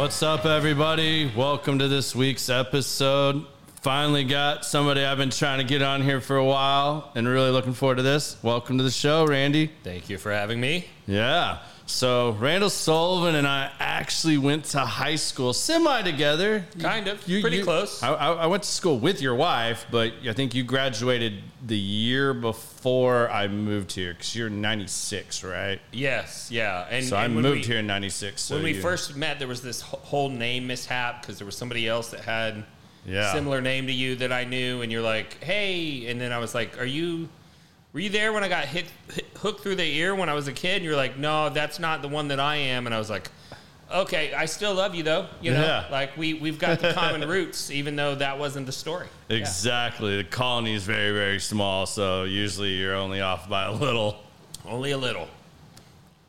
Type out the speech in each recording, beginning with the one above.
What's up, everybody? Welcome to this week's episode. Finally got somebody I've been trying to get on here for a while and really looking forward to this. Welcome to the show, Randy. Thank you for having me. Yeah. So, Randall Sullivan and I actually went to high school semi together. Kind of. Pretty close. I, I, I went to school with your wife, but I think you graduated the year before I moved here because you're 96, right? Yes, yeah. And So and I moved we- here in 96. So when we you- first met, there was this whole name mishap because there was somebody else that had Yeah. similar name to you that I knew, and you're like, "Hey," and then I was like, "Are you?" Were you there when I got hit, hit hooked through the ear when I was a kid? And you're like, "No, that's not the one that I am," and I was like. Okay, I still love you though. You know, Yeah. like we we've got the common roots, even though that wasn't the story. Yeah. Exactly. The colony is very, very small, so usually you're only off by a little. Only a little.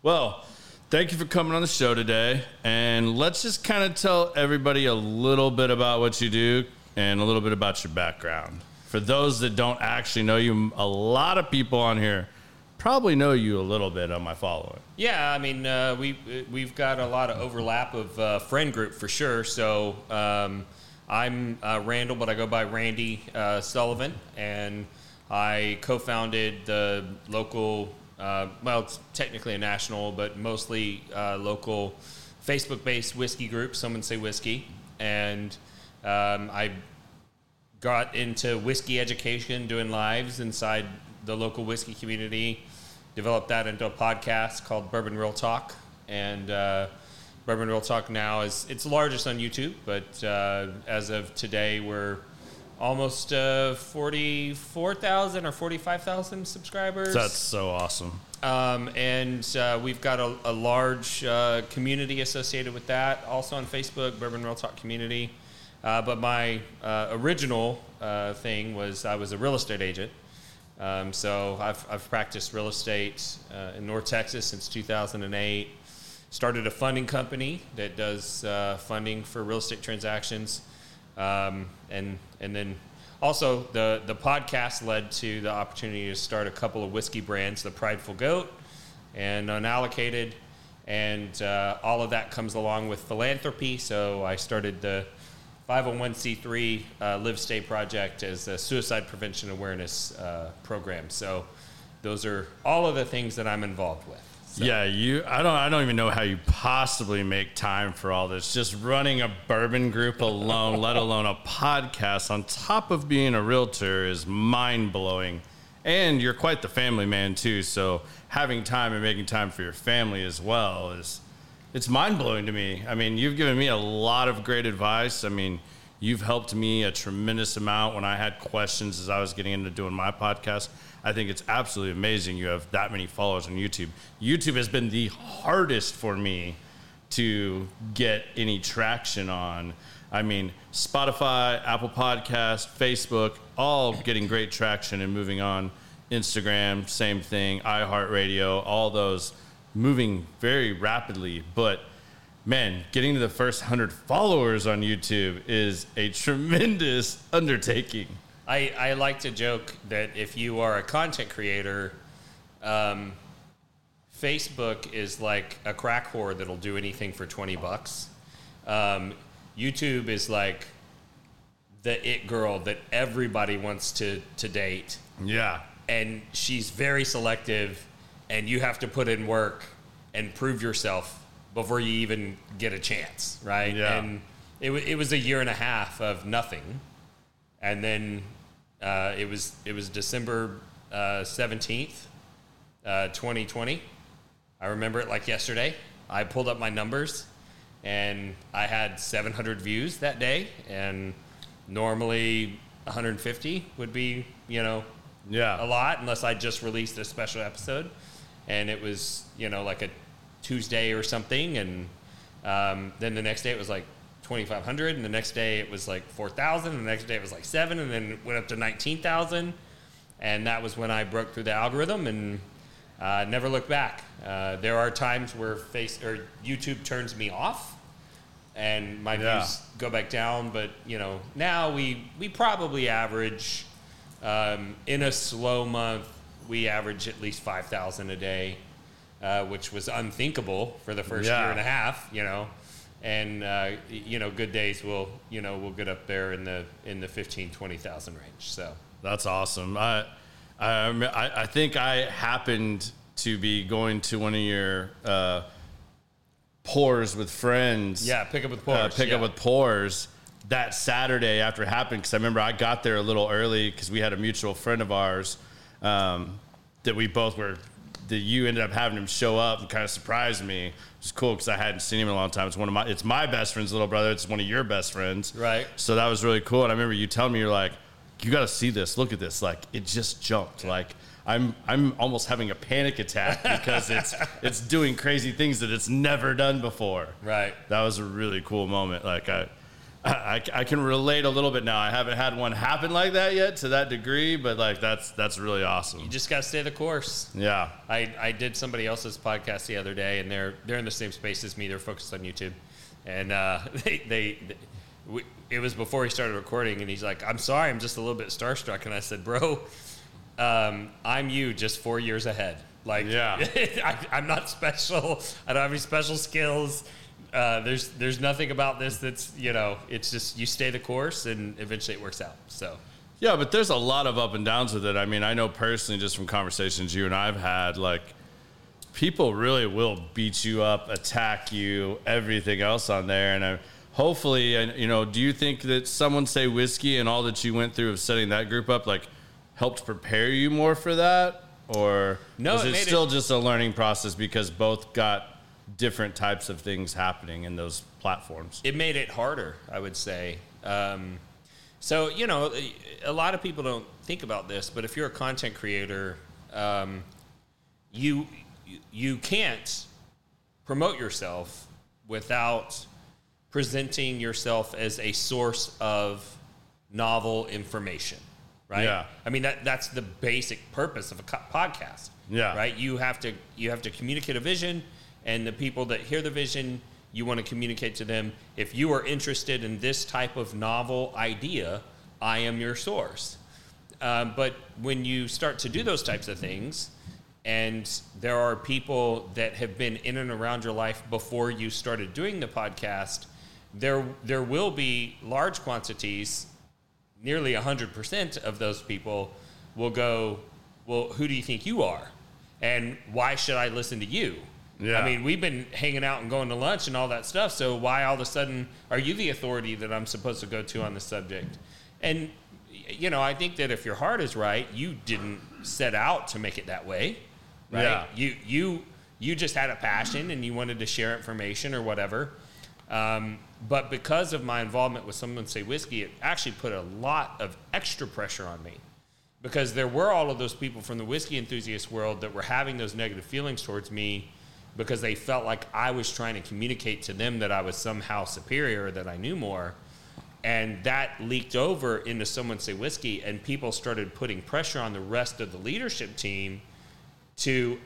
Well, thank you for coming on the show today. And let's just kind of tell everybody a little bit about what you do and a little bit about your background. For those that don't actually know you, a lot of people on here probably know you a little bit on my following. Yeah, I mean, uh, we we've got a lot of overlap of uh, friend group for sure. So um, I'm uh, Randall, but I go by Randy uh, Sullivan, and I co-founded the local. Uh, well, it's technically a national, but mostly uh, local Facebook-based whiskey group. Someone say whiskey, and um, I got into whiskey education, doing lives inside the local whiskey community. Developed that into a podcast called Bourbon Real Talk, and uh, Bourbon Real Talk now is it's largest on YouTube, but uh, as of today, we're almost uh, forty four thousand or forty five thousand subscribers. That's so awesome. Um, and uh, we've got a, a large uh, community associated with that, also on Facebook, Bourbon Real Talk Community. Uh, but my uh, original uh, thing was I was a real estate agent. Um, so I've, I've practiced real estate uh, in North Texas since 2008. Started a funding company that does uh, funding for real estate transactions. Um, and, and then also, the, the podcast led to the opportunity to start a couple of whiskey brands, the Prideful Goat and Unallocated. And uh, all of that comes along with philanthropy. So I started the 501c3 uh, Live Stay Project as a suicide prevention awareness uh, program. So those are all of the things that I'm involved with. So- Yeah, you. I don't. I don't even know how you possibly make time for all this. Just running a bourbon group alone, let alone a podcast, on top of being a realtor, is mind blowing. And you're quite the family man too. So having time and making time for your family as well is it's mind blowing to me. I mean, you've given me a lot of great advice. I mean, you've helped me a tremendous amount when I had questions as I was getting into doing my podcast. I think it's absolutely amazing you have that many followers on YouTube. YouTube has been the hardest for me to get any traction on. I mean, Spotify, Apple Podcast, Facebook, all getting great traction and moving on. Instagram, same thing. iHeartRadio, all those moving very rapidly. But man, getting to the first 100 followers on YouTube is a tremendous undertaking. I, I like to joke that if you are a content creator, um, Facebook is like a crack whore that'll do anything for 20 bucks. Um, YouTube is like the it girl that everybody wants to, to date. Yeah. And she's very selective, and you have to put in work and prove yourself before you even get a chance, right? Yeah. And it, wa- it was a year and a half of nothing and then uh, it was it was December seventeenth, uh, twenty twenty. I remember it like yesterday. I pulled up my numbers, and I had seven hundred views that day, and normally one hundred fifty would be you know Yeah. a lot unless I just released a special episode, and it was you know like a Tuesday or something, and um, then the next day it was like 2,500, and the next day it was like 4,000, and the next day it was like seven, and then it went up to 19,000, and that was when I broke through the algorithm and uh, never looked back. Uh, there are times where face or YouTube turns me off, and my Yeah. views go back down. But you know, now we we probably average um, in a slow month we average at least five thousand a day, uh, which was unthinkable for the first Yeah. year and a half. You know, and uh, you know, good days will you know we'll get up there in the in the 15, 20,000 range. So That's awesome. I, I, I I think I happened to be going to one of your uh, pours with friends. yeah, pick up with uh, pick yeah. up with pours that Saturday after it happened because I remember I got there a little early because we had a mutual friend of ours um, that we both were. That you ended up having him show up and kind of surprised me. It was cool because I hadn't seen him in a long time. It's one of my, it's my best friend's little brother. It's one of your best friends, Right. So that was really cool. And I remember you telling me you're like, you got to see this. Look at this. Like it just jumped. Like I'm I'm almost having a panic attack because it's it's doing crazy things that it's never done before Right. that was a really cool moment. Like I, I, I can relate a little bit now. I haven't had one happen like that yet to that degree, but like that's that's really awesome. You just got to stay the course. Yeah, I, I did somebody else's podcast the other day, and they're they're in the same space as me. They're focused on YouTube, and uh, they they. we, it was before he started recording, and he's like, "I'm sorry, I'm just a little bit starstruck." And I said, "Bro, um, I'm you, just four years ahead. Like, Yeah. I, I'm not special. I don't have any special skills. Uh, there's there's nothing about this that's you know. It's just you stay the course, and eventually it works out. So yeah, but there's a lot of up and downs with it. I mean, I know personally, just from conversations you and I've had, like people really will beat you up, attack you, everything else on there, and I, hopefully, and you know, do you think that someone say whiskey and all that you went through of setting that group up, like helped prepare you more for that, or No, was it it, made it- still just a learning process because both got different types of things happening in those platforms? it made it harder, I would say. Um, so you know, a lot of people don't think about this, but if you're a content creator, um, you you can't promote yourself without presenting yourself as a source of novel information, right? Yeah. I mean that that's the basic purpose of a podcast. Yeah. Right. You have to you have to communicate a vision, and the people that hear the vision, you want to communicate to them. If you are interested in this type of novel idea, I am your source. Um, but when you start to do those types of things, and there are people that have been in and around your life before you started doing the podcast, there there will be large quantities nearly 100% of those people will go, Well, who do you think you are? And why should I listen to you? Yeah. I mean, we've been hanging out and going to lunch and all that stuff. So why all of a sudden are you the authority that I'm supposed to go to on the subject? And, you know, I think that if your heart is right, you didn't set out to make it that way, right? Yeah. You, you, you just had a passion and you wanted to share information or whatever. Um, but because of my involvement with Someone Say Whiskey, it actually put a lot of extra pressure on me because there were all of those people from the whiskey enthusiast world that were having those negative feelings towards me because they felt like I was trying to communicate to them that I was somehow superior, that I knew more. And that leaked over into Someone Say Whiskey, and people started putting pressure on the rest of the leadership team to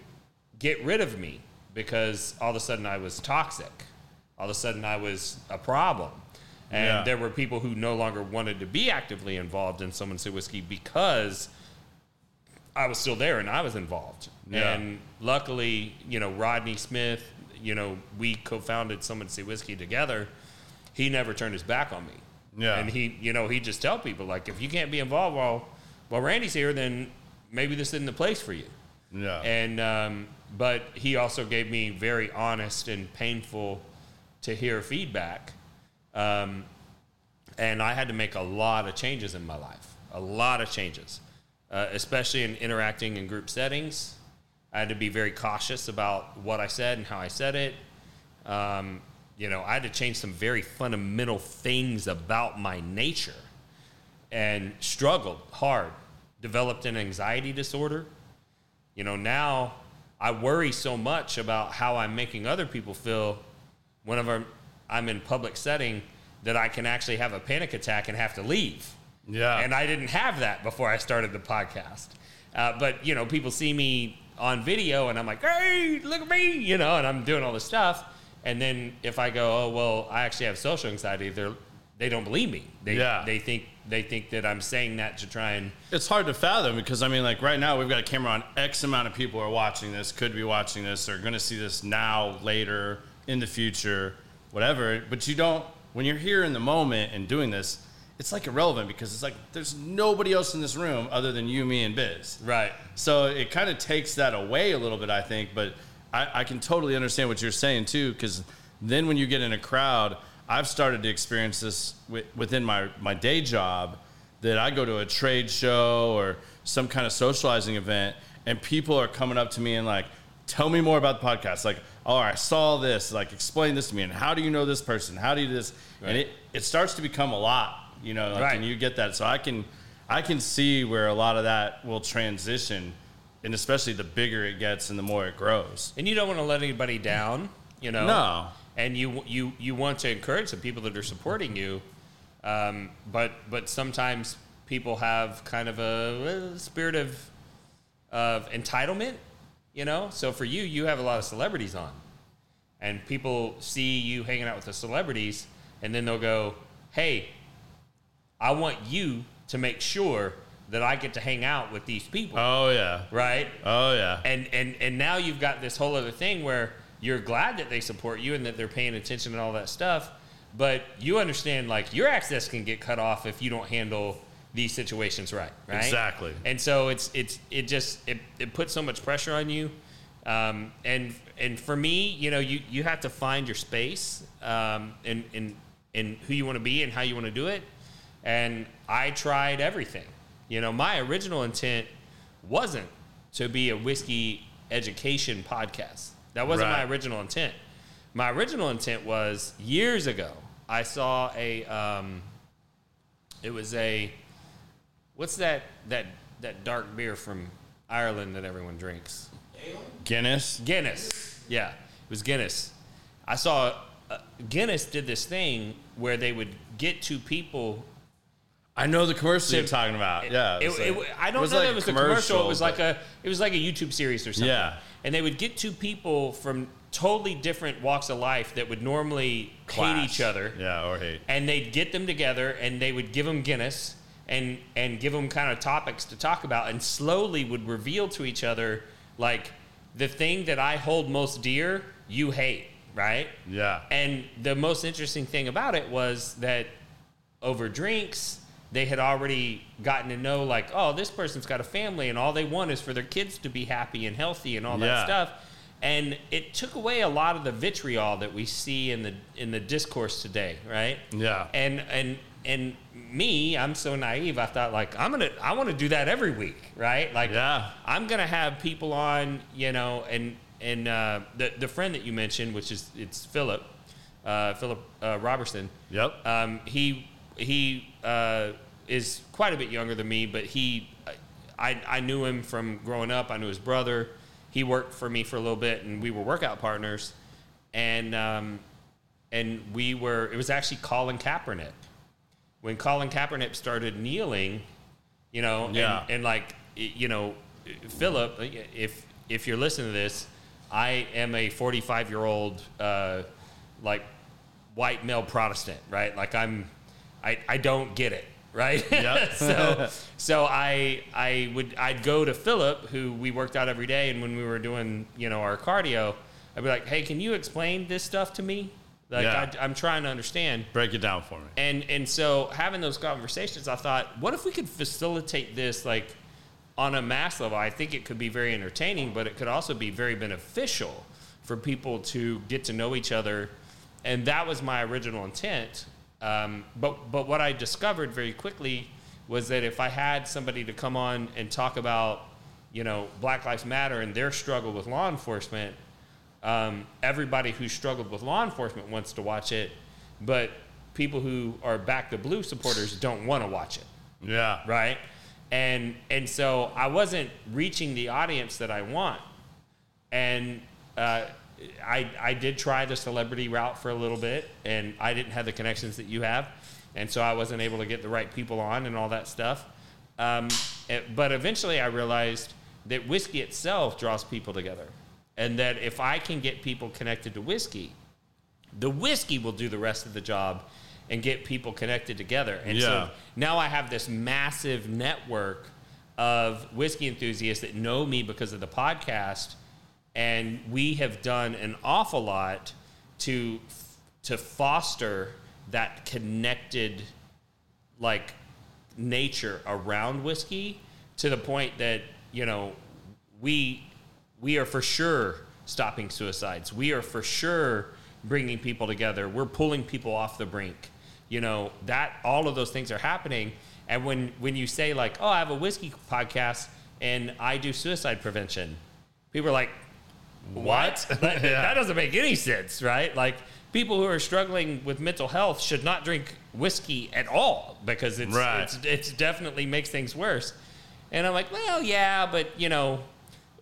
get rid of me because all of a sudden I was toxic. All of a sudden I was a problem. And Yeah. there were people who no longer wanted to be actively involved in Someone Say Whiskey because I was still there and I was involved. Yeah. And luckily, you know, Rodney Smith, you know, we co founded Someone Say Whiskey together. He never turned his back on me. Yeah. And he, you know, he just tell people like, if you can't be involved while while Randy's here, then maybe this isn't the place for you. Yeah. And um, but he also gave me very honest and painful to hear feedback, um, and I had to make a lot of changes in my life. A lot of changes, uh, especially in interacting in group settings. I had to be very cautious about what I said and how I said it. Um, you know, I had to change some very fundamental things about my nature and struggled hard. Developed an anxiety disorder. You know, now I worry so much about how I'm making other people feel whenever I'm in public setting that I can actually have a panic attack and have to leave. Yeah. And I didn't have that before I started the podcast. Uh, but, you know, people see me on video and I'm like, hey, look at me, you know, and I'm doing all this stuff. And then if I go, oh, well, I actually have social anxiety, they're, they don't believe me. They, Yeah. they, think, they think that I'm saying that to try and It's hard to fathom because I mean, like right now, we've got a camera on. X amount of people are watching this, could be watching this, going to see this now, later, in the future. whatever. But you don't when you're here in the moment and doing this. It's like irrelevant because it's like there's nobody else in this room other than you, me, and Biz. Right. So it kind of takes that away a little bit, I think. But I, I can totally understand what you're saying too, because then when you get in a crowd, I've started to experience this wi- within my, my day job that I go to a trade show or some kind of socializing event, and people are coming up to me and like, tell me more about the podcast. Like, oh, I saw this. Like, explain this to me. And how do you know this person? How do you do this? And it, it starts to become a lot, you know, like, Right. and you get that. So I can, I can see where a lot of that will transition, and especially the bigger it gets and the more it grows. And you don't want to let anybody down, you know. No. And you you you want to encourage the people that are supporting you, um, but but sometimes people have kind of a, uh, spirit of of entitlement, you know. So for you, you have a lot of celebrities on, and people see you hanging out with the celebrities, and then they'll go, "Hey, I want you to make sure that I get to hang out with these people." Oh yeah. right? Oh yeah. and and and now you've got this whole other thing where you're glad that they support you and that they're paying attention and all that stuff but you understand like your access can get cut off if you don't handle these situations right right Exactly. and so it's it's it just it, it puts so much pressure on you um, and and for me you know you you have to find your space um, and and and who you want to be and how you want to do it and I tried everything you know my original intent wasn't to be a whiskey education podcast that wasn't my original intent my original intent was years ago I saw a um, it was a what's that that that dark beer from Ireland that everyone drinks? Guinness. Guinness. Yeah, it was Guinness. I saw uh, Guinness did this thing where they would get two people. I know the commercial you're talking about. Yeah. It, was it- like- I don't know like that it was a commercial. It was like a it was like a YouTube series or something. Yeah. And they would get two people from totally different walks of life that would normally hate each other. Yeah, or hate. and they'd get them together and they would give them Guinness and and give them kind of topics to talk about and slowly would reveal to each other like the thing that I hold most dear you hate right Yeah. and the most interesting thing about it was that over drinks they had already gotten to know like oh this person's got a family and all they want is for their kids to be happy and healthy and all that Yeah. stuff and it took away a lot of the vitriol that we see in the in the discourse today right Yeah. and and and me i'm so naive i thought like i'm gonna i want to do that every week right like Yeah. i'm gonna have people on you know and and uh, the, the friend that you mentioned which is it's philip uh, philip uh, robertson Yep. um, he he uh, is quite a bit younger than me, but he I, I knew him from growing up. I knew his brother. He worked for me for a little bit, and we were workout partners. And um, and we were. It was actually Colin Kaepernick. When Colin Kaepernick started kneeling, you know, Yeah. and, and like you know, Philip, if if you're listening to this, I am a 45 year old uh, like white male Protestant, right? Like I'm, I, I don't get it, right? Yep. so so I I would I'd go to Philip, who we worked out every day, and when we were doing you know our cardio, I'd be like, hey, can you explain this stuff to me? Like Yeah. I, I'm trying to understand. Break it down for me. And and so having those conversations, I thought, what if we could facilitate this like on a mass level? I think it could be very entertaining, but it could also be very beneficial for people to get to know each other. And that was my original intent. Um, but but what I discovered very quickly was that if I had somebody to come on and talk about, you know, Black Lives Matter and their struggle with law enforcement, um, everybody who struggled with law enforcement wants to watch it, but people who are back the blue supporters don't want to watch it, Yeah. right? And and so I wasn't reaching the audience that I want, and uh, I I did try the celebrity route for a little bit, and I didn't have the connections that you have, and so I wasn't able to get the right people on and all that stuff. Um, it- but eventually, I realized that whiskey itself draws people together, and that if I can get people connected to whiskey, the whiskey will do the rest of the job and get people connected together. And Yeah. so now I have this massive network of whiskey enthusiasts that know me because of the podcast. And we have done an awful lot to to foster that connected like nature around whiskey to the point that you know we we are for sure stopping suicides. We are for sure bringing people together. We're pulling people off the brink. You know that all of those things are happening. And when when you say like oh i have a whiskey podcast and i do suicide prevention people are like what that, Yeah. that doesn't make any sense right like people who are struggling with mental health should not drink whiskey at all because it's Right. it's, it's definitely makes things worse and i'm like well yeah but you know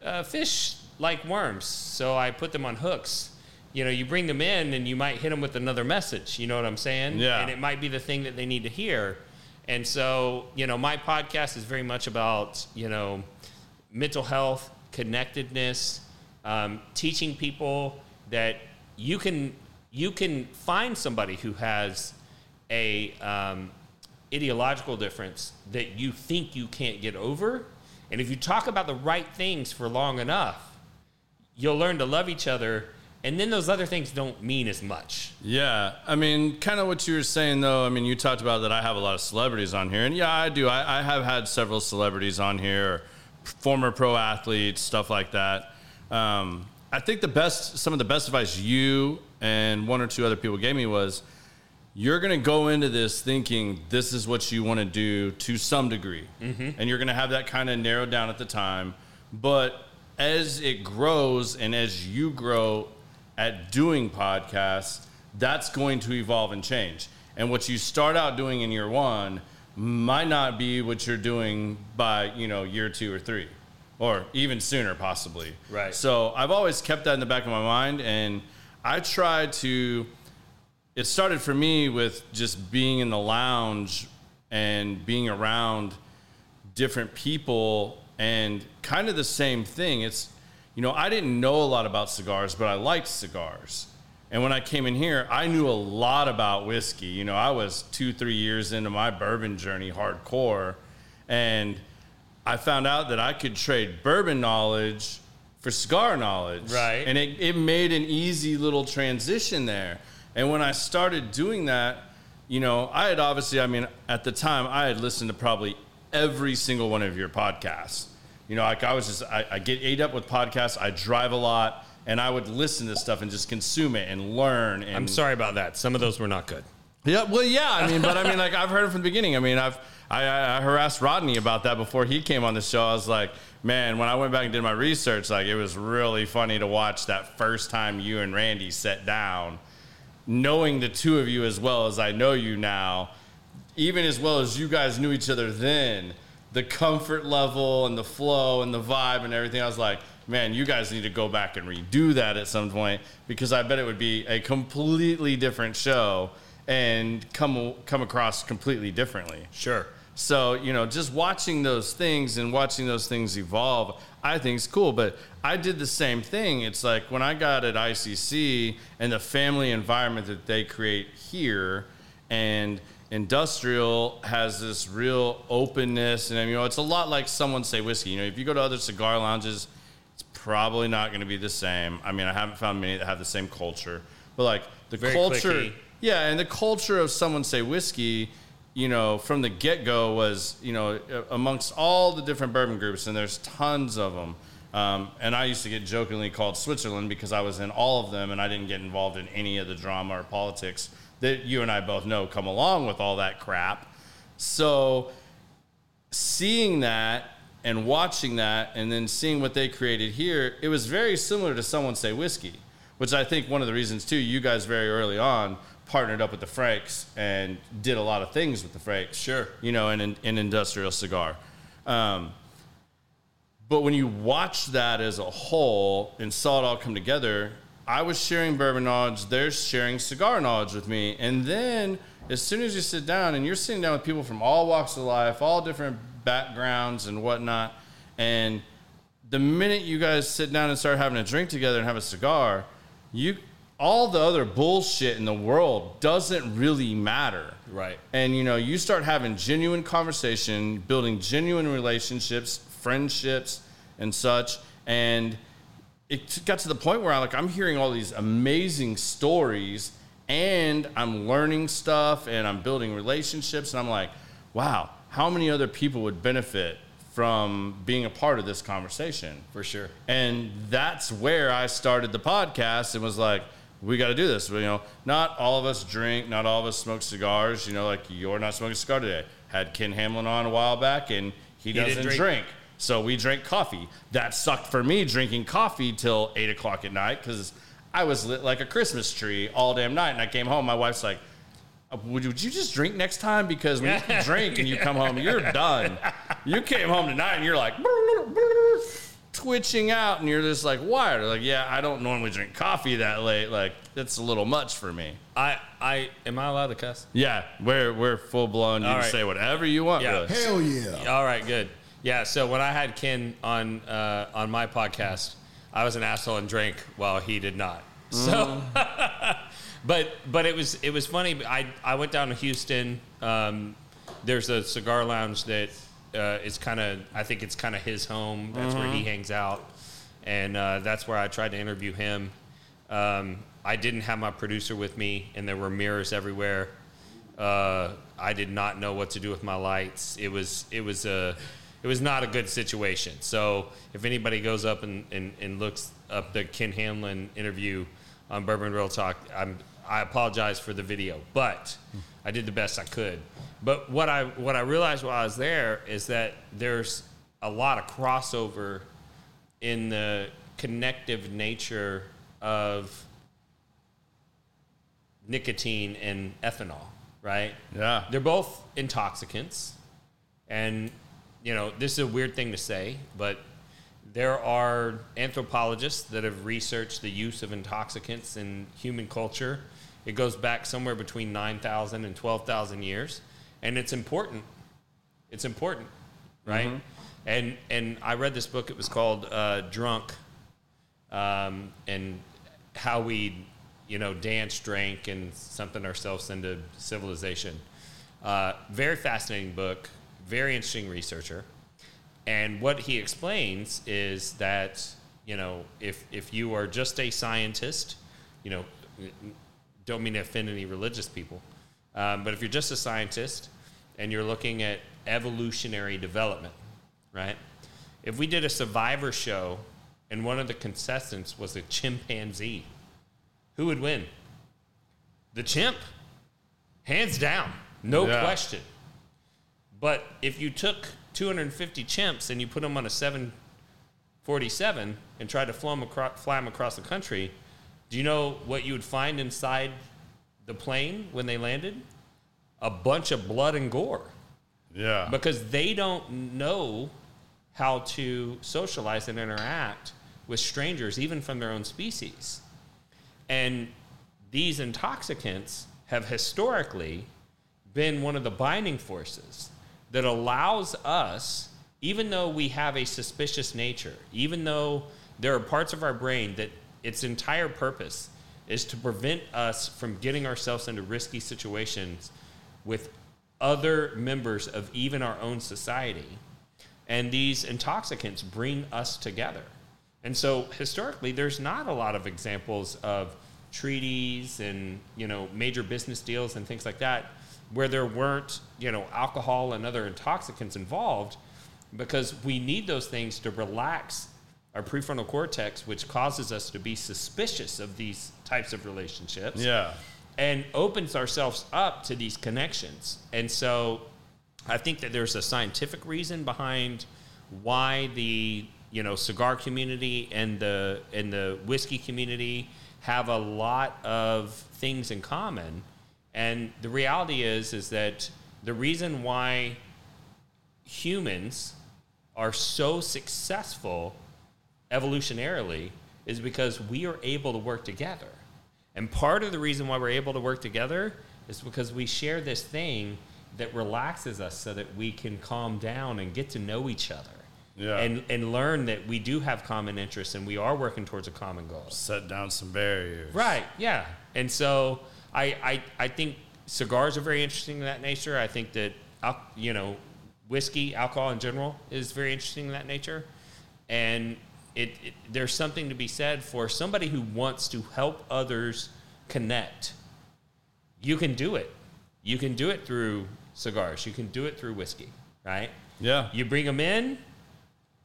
uh, fish like worms so i put them on hooks you know you bring them in and you might hit them with another message you know what i'm saying Yeah. and it might be the thing that they need to hear and so you know my podcast is very much about you know mental health, connectedness, um, teaching people that you can you can find somebody who has a um, ideological difference that you think you can't get over, and if you talk about the right things for long enough, you'll learn to love each other, and then those other things don't mean as much. Yeah, I mean, kind of what you were saying though. I mean, you talked about that I have a lot of celebrities on here, and yeah, I do. I, I have had several celebrities on here, former pro athletes, stuff like that. Um, I think the best, some of the best advice you and one or two other people gave me was, you're going to go into this thinking this is what you want to do to some degree, and you're going to have that kind of narrowed down at the time, but as it grows and as you grow at doing podcasts, that's going to evolve and change. And what you start out doing in year one might not be what you're doing by, you know, year two or three, or even sooner, possibly. Right. So I've always kept that in the back of my mind. And I try to, it started for me with just being in the lounge and being around different people and kind of the same thing. It's, you know, I didn't know a lot about cigars, but I liked cigars. And when I came in here, I knew a lot about whiskey. You know, I was two, three years into my bourbon journey hardcore. And I found out that I could trade bourbon knowledge for cigar knowledge. Right. And it, it made an easy little transition there. And when I started doing that, you know, I had obviously, I mean, at the time, I had listened to probably every single one of your podcasts. You know, like I was just, I, I get ate up with podcasts. I drive a lot, and I would listen to stuff and just consume it and learn. And I'm sorry about that. Some of those were not good. Yeah, well, yeah. I mean, but I mean, like I've heard it from the beginning. I mean, I've I, I I harassed Rodney about that before he came on the show. I was like, man, when I went back and did my research, like it was really funny to watch that first time you and Randy sat down, knowing the two of you as well as I know you now, even as well as you guys knew each other then. The comfort level and the flow and the vibe and everything. I was like, man, you guys need to go back and redo that at some point because I bet it would be a completely different show and come come across completely differently. Sure. So, you know, just watching those things and watching those things evolve, I think is cool. But I did the same thing. It's like when I got at ICC and the family environment that they create here, and industrial has this real openness. And, you know, it's a lot like someone say whiskey. You know, if you go to other cigar lounges, it's probably not going to be the same. I mean, I haven't found many that have the same culture, but like the Very culture. cliquey. Yeah, and the culture of someone say whiskey, you know, from the get go was, you know, amongst all the different bourbon groups, and there's tons of them. Um, and I used to get jokingly called Switzerland because I was in all of them and I didn't get involved in any of the drama or politics that you and I both know come along with all that crap. So seeing that and watching that and then seeing what they created here, it was very similar to someone say whiskey, which I think one of the reasons too, you guys very early on partnered up with the Franks and did a lot of things with the Franks. Sure. You know, in an in industrial cigar. Um, but when you watch that as a whole and saw it all come together, I was sharing bourbon knowledge, they're sharing cigar knowledge with me. And then as soon as you sit down and you're sitting down with people from all walks of life, all different backgrounds and whatnot, and the minute you guys sit down and start having a drink together and have a cigar, you all the other bullshit in the world doesn't really matter. Right. And you know, you start having genuine conversation, building genuine relationships, friendships, and such. And it got to the point where I like I'm hearing all these amazing stories and I'm learning stuff and I'm building relationships and I'm like, wow, how many other people would benefit from being a part of this conversation? For sure. And that's where I started the podcast and was like, we got to do this. You know, not all of us drink, not all of us smoke cigars. You know, like you're not smoking a cigar today. Had Ken Hamlin on a while back, and he, didn't doesn't drink. drink. So we drank coffee. That sucked for me drinking coffee till eight o'clock at night because I was lit like a Christmas tree all damn night. And I came home, my wife's like, "Uh, would you, would you just drink next time? Because when you drink and you come home, you're done. You came home tonight and you're like twitching out, and you're just like, why? They're like, yeah, I don't normally drink coffee that late. Like, it's a little much for me. I, I am I allowed to cuss? Yeah, we're we're full blown. You All can right. say whatever you want. Yeah. really. Hell yeah. All right, good. Yeah, so when I had Ken on uh, on my podcast, I was an asshole and drank while he did not. So, but but it was it was funny. I I went down to Houston. Um, there's a cigar lounge that uh, is kind of I think it's kind of his home. That's where he hangs out, and uh, that's where I tried to interview him. Um, I didn't have my producer with me, and there were mirrors everywhere. Uh, I did not know what to do with my lights. It was it was a it was not a good situation. So if anybody goes up and, and, and looks up the Ken Hamlin interview on Bourbon Real Talk, I'm I apologize for the video, but I did the best I could. But what I what I realized while I was there is that there's a lot of crossover in the connective nature of nicotine and ethanol, right? Yeah. They're both intoxicants. And, you know, this is a weird thing to say, but there are anthropologists that have researched the use of intoxicants in human culture. It goes back somewhere between 9,000 and 12,000 years. And it's important. It's important, right? And, and I read this book, it was called uh, Drunk um, and how we, you know, dance, drank, and something ourselves into civilization. Uh, very fascinating book, very interesting researcher. And what he explains is that, you know, if, if you are just a scientist, you know, don't mean to offend any religious people, um, but if you're just a scientist and you're looking at evolutionary development, right? If we did a survivor show and one of the contestants was a chimpanzee, who would win? The chimp, hands down, no Yeah. question. But if you took 250 chimps and you put them on a 747 and tried to fly them, across, fly 'em across the country, do you know what you would find inside the plane when they landed? A bunch of blood and gore Yeah. because they don't know how to socialize and interact with strangers, even from their own species. And these intoxicants have historically been one of the binding forces that allows us, even though we have a suspicious nature, even though there are parts of our brain that its entire purpose is to prevent us from getting ourselves into risky situations with other members of even our own society. And these intoxicants bring us together. And so historically, there's not a lot of examples of treaties and you know major business deals and things like that where there weren't you know alcohol and other intoxicants involved because we need those things to relax our prefrontal cortex which causes us to be suspicious of these types of relationships yeah. And opens ourselves up to these connections. And so I think that there's a scientific reason behind why the you know cigar community and the and the whiskey community have a lot of things in common. And the reality is is that the reason why humans are so successful evolutionarily is because we are able to work together. And part of the reason why we're able to work together is because we share this thing that relaxes us so that we can calm down and get to know each other. Yeah. And, and learn that we do have common interests and we are working towards a common goal. Set down some barriers. Right. Yeah. And so I, I, I think cigars are very interesting in that nature. I think that, you know, whiskey, alcohol in general is very interesting in that nature. And it, it, there's something to be said for somebody who wants to help others connect you can do it. You can do it through cigars. You can do it through whiskey, right? Yeah. You bring them in,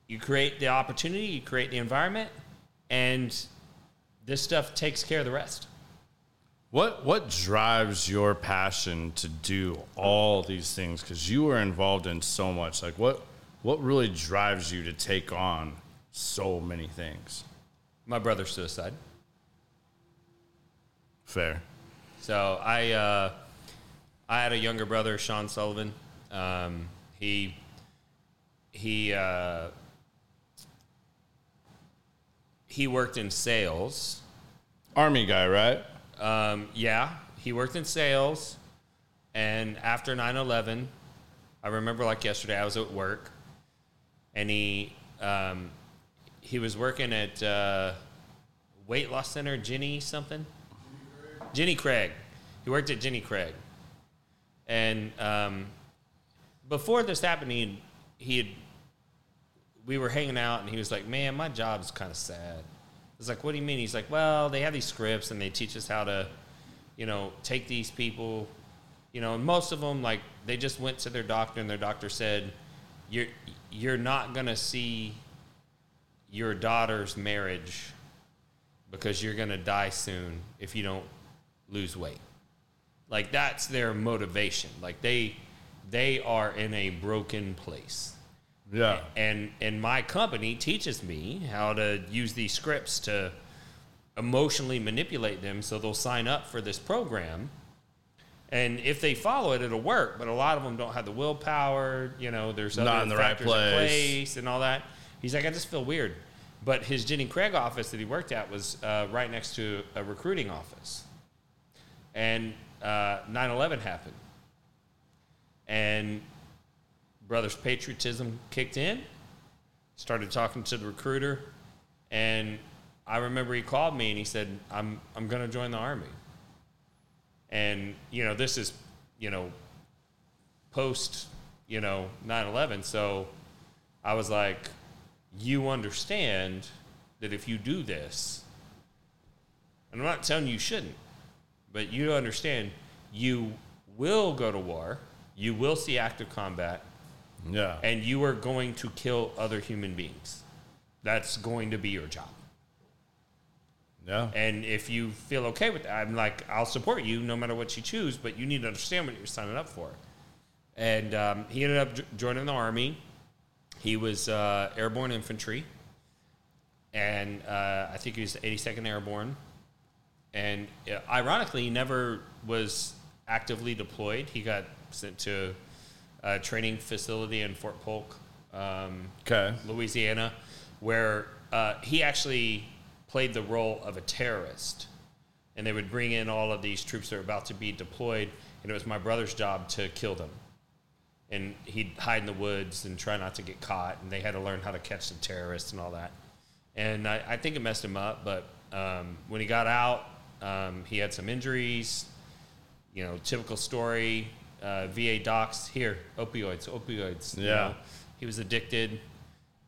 you create the opportunity, you create the environment, and this stuff takes care of the rest. What what drives your passion to do all these things? Because you are involved in so much. Like what what really drives you to take on so many things? My brother's suicide. Fair. So I uh, I had a younger brother, Sean Sullivan. Um, he he uh, he worked in sales. Army guy, right? Um, yeah, he worked in sales, and after 9/11, I remember like yesterday, I was at work, and he um, he was working at uh, weight loss center, Ginny something, Jenny Craig. He worked at Jenny Craig, and um, before this happened, he he had we were hanging out, and he was like, "Man, my job's kind of sad." I was like, "What do you mean?" He's like, "Well, they have these scripts, and they teach us how to, you know, take these people, you know, and most of them like they just went to their doctor, and their doctor said, "You're you're not gonna see your daughter's marriage because you're gonna die soon if you don't lose weight." Like that's their motivation. Like they they are in a broken place Yeah. and and my company teaches me how to use these scripts to emotionally manipulate them so they'll sign up for this program and if they follow it it'll work but a lot of them don't have the willpower you know there's Not other in the right factors in place. place and all that he's like i just feel weird. But his jenny craig office that he worked at was uh, right next to a recruiting office. And uh, 9-11 happened. And brother's patriotism kicked in started talking to the recruiter. And i remember he called me and he said i'm, I'm going to join the army. And you know this is you know post you know 9-11 so i was like you understand that if you do this and i'm not telling you shouldn't but you understand you will go to war you will see active combat Yeah. and you are going to kill other human beings. That's going to be your job. Yeah. And if you feel okay with that, I'm like, I'll support you no matter what you choose, but you need to understand what you're signing up for. And um, he ended up j- joining the Army. He was uh, airborne infantry. And uh, I think he was 82nd Airborne. And uh, ironically, he never was actively deployed. He got sent to a training facility in Fort Polk, um, Louisiana, where uh, he actually played the role of a terrorist. And they would bring in all of these troops that were about to be deployed, and it was my brother's job to kill them. And he'd hide in the woods and try not to get caught, and they had to learn how to catch the terrorists and all that. And I, I think it messed him up, but um, when he got out, um, he had some injuries. You know, typical story. Uh, VA docs here, opioids, opioids. you Yeah. know. he was addicted.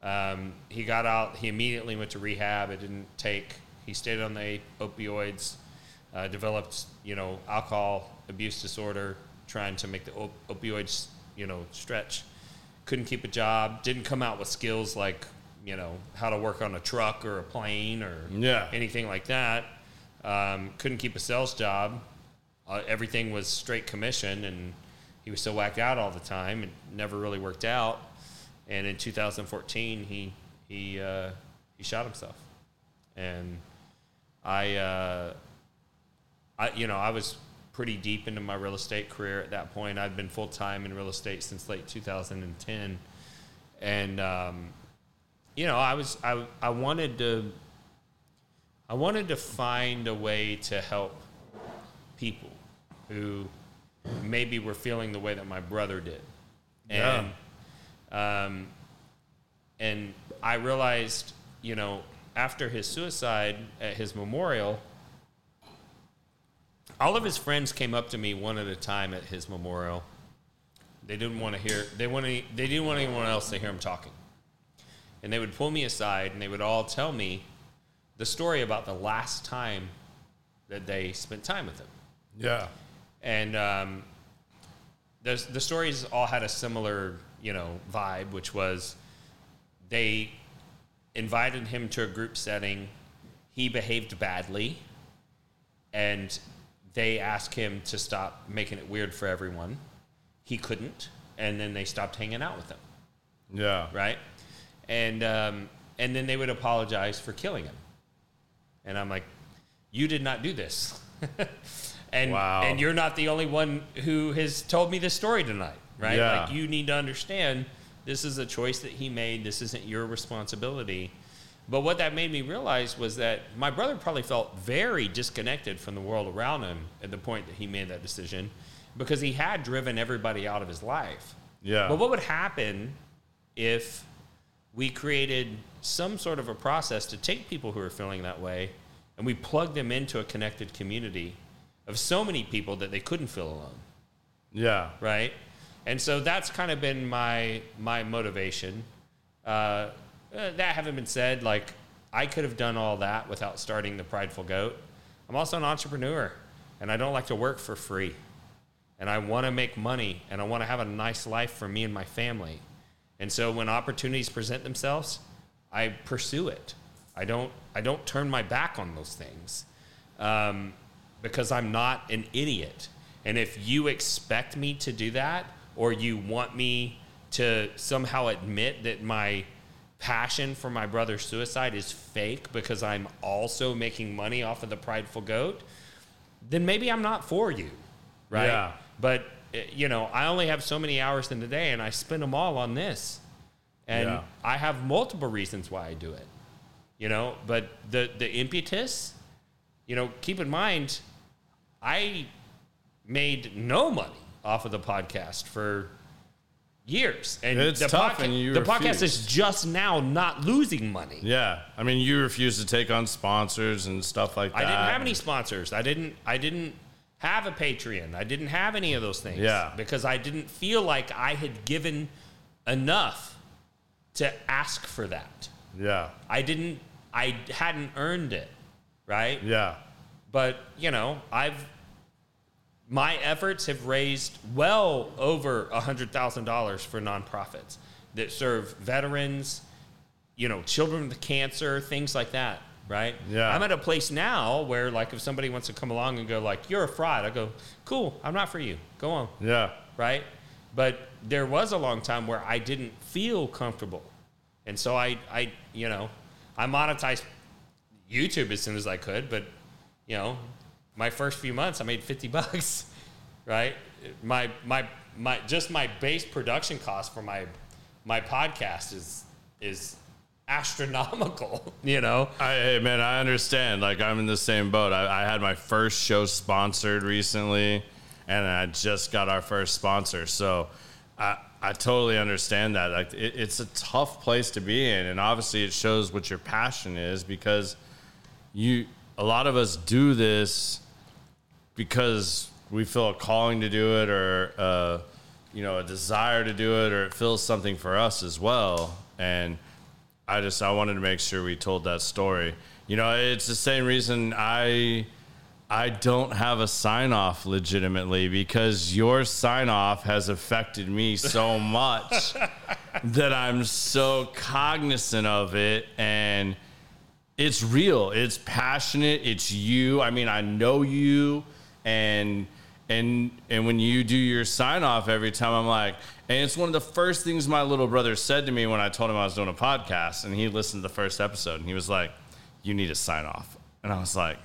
Um, he got out. He immediately went to rehab. It didn't take. He stayed on the opioids. Uh, developed, you know, alcohol abuse disorder, trying to make the op- opioids, you know, stretch. Couldn't keep a job. Didn't come out with skills like, you know, how to work on a truck or a plane or Yeah. anything like that. Um, couldn't keep a sales job. Uh, everything was straight commission, and he was so whacked out all the time. It never really worked out. And in 2014, he he uh, he shot himself, and I uh, I you know I was pretty deep into my real estate career at that point. I'd been full time in real estate since late 2010, and um, you know I was I I wanted to I wanted to find a way to help people who maybe were feeling the way that my brother did. Yeah. Um, and I realized, you know, after his suicide at his memorial, all of his friends came up to me one at a time at his memorial. They didn't want to hear. They wanted. They didn't want anyone else to hear him talking. And they would pull me aside, and they would all tell me the story about the last time that they spent time with him. Yeah. and um, the the stories all had a similar you know vibe, which was they invited him to a group setting. He behaved badly, and they asked him to stop making it weird for everyone. He couldn't, and then they stopped hanging out with him Yeah. right? And um, and then they would apologize for killing him. And I'm like, you did not do this. and Wow. and you're not the only one who has told me this story tonight, right? Yeah. Like you need to understand this is a choice that he made. This isn't your responsibility. But what that made me realize was that my brother probably felt very disconnected from the world around him at the point that he made that decision because he had driven everybody out of his life. Yeah. But what would happen if we created some sort of a process to take people who are feeling that way and we plug them into a connected community of so many people that they couldn't feel alone, Yeah. right? And so that's kind of been my my motivation. Uh, uh, that having been said, like I could have done all that without starting the Prideful Goat. I'm also an entrepreneur, and I don't like to work for free. And I want to make money, and I want to have a nice life for me and my family. And so when opportunities present themselves, I pursue it. I don't I don't turn my back on those things um, because I'm not an idiot. And if you expect me to do that, or you want me to somehow admit that my passion for my brother's suicide is fake because I'm also making money off of the prideful goat, then maybe I'm not for you, right? Yeah. But uh, you know, I only have so many hours in the day, and I spend them all on this, and Yeah. I have multiple reasons why I do it. You know, but the the impetus, you know, keep in mind, I made no money off of the podcast for years, and It's the tough, podca- and you the podcast is just now not losing money. Yeah. I mean, you refuse to take on sponsors and stuff like that. I didn't have any sponsors. I didn't. I didn't have a Patreon. I didn't have any of those things. Yeah. Because I didn't feel like I had given enough to ask for that. Yeah. I didn't. I hadn't earned it. Right. Yeah. But you know, I've my efforts have raised well over a hundred thousand dollars for nonprofits that serve veterans, you know, children with cancer, things like that. Right? Yeah. I'm at a place now where, like, if somebody wants to come along and go, like, "You're a fraud," I go, "Cool, I'm not for you. Go on." Yeah. right? But there was a long time where I didn't feel comfortable, and so I, I, you know, I monetized YouTube as soon as I could. But you know, my first few months, I made fifty bucks, right? My my my just my base production cost for my my podcast is is astronomical. You know, I, hey man, I understand. Like I'm in the same boat. I, I had my first show sponsored recently, and I just got our first sponsor. So I I totally understand that. Like it, it's a tough place to be in, and obviously it shows what your passion is because you a lot of us do this because we feel a calling to do it or uh, you know a desire to do it or it feels something for us as well. And i just i wanted to make sure we told that story. You know it's the same reason i i don't have a sign off legitimately because your sign off has affected me so much that i'm so cognizant of it and it's real. It's passionate. It's you. I mean i know you. And and and when you do your sign off every time i'm like and it's one of the first things my little brother said to me when i told him i was doing a podcast and he listened to the first episode and he was like you need a sign off. And i was like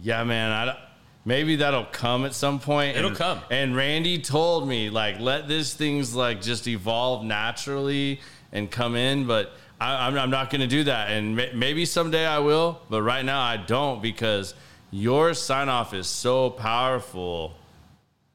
yeah man i don't- maybe that'll come at some point. It'll And- come. and randy told me like let this things like just evolve naturally and come in. But I, I'm, I'm not going to do that and may, maybe someday i will but right now i don't because your sign off is so powerful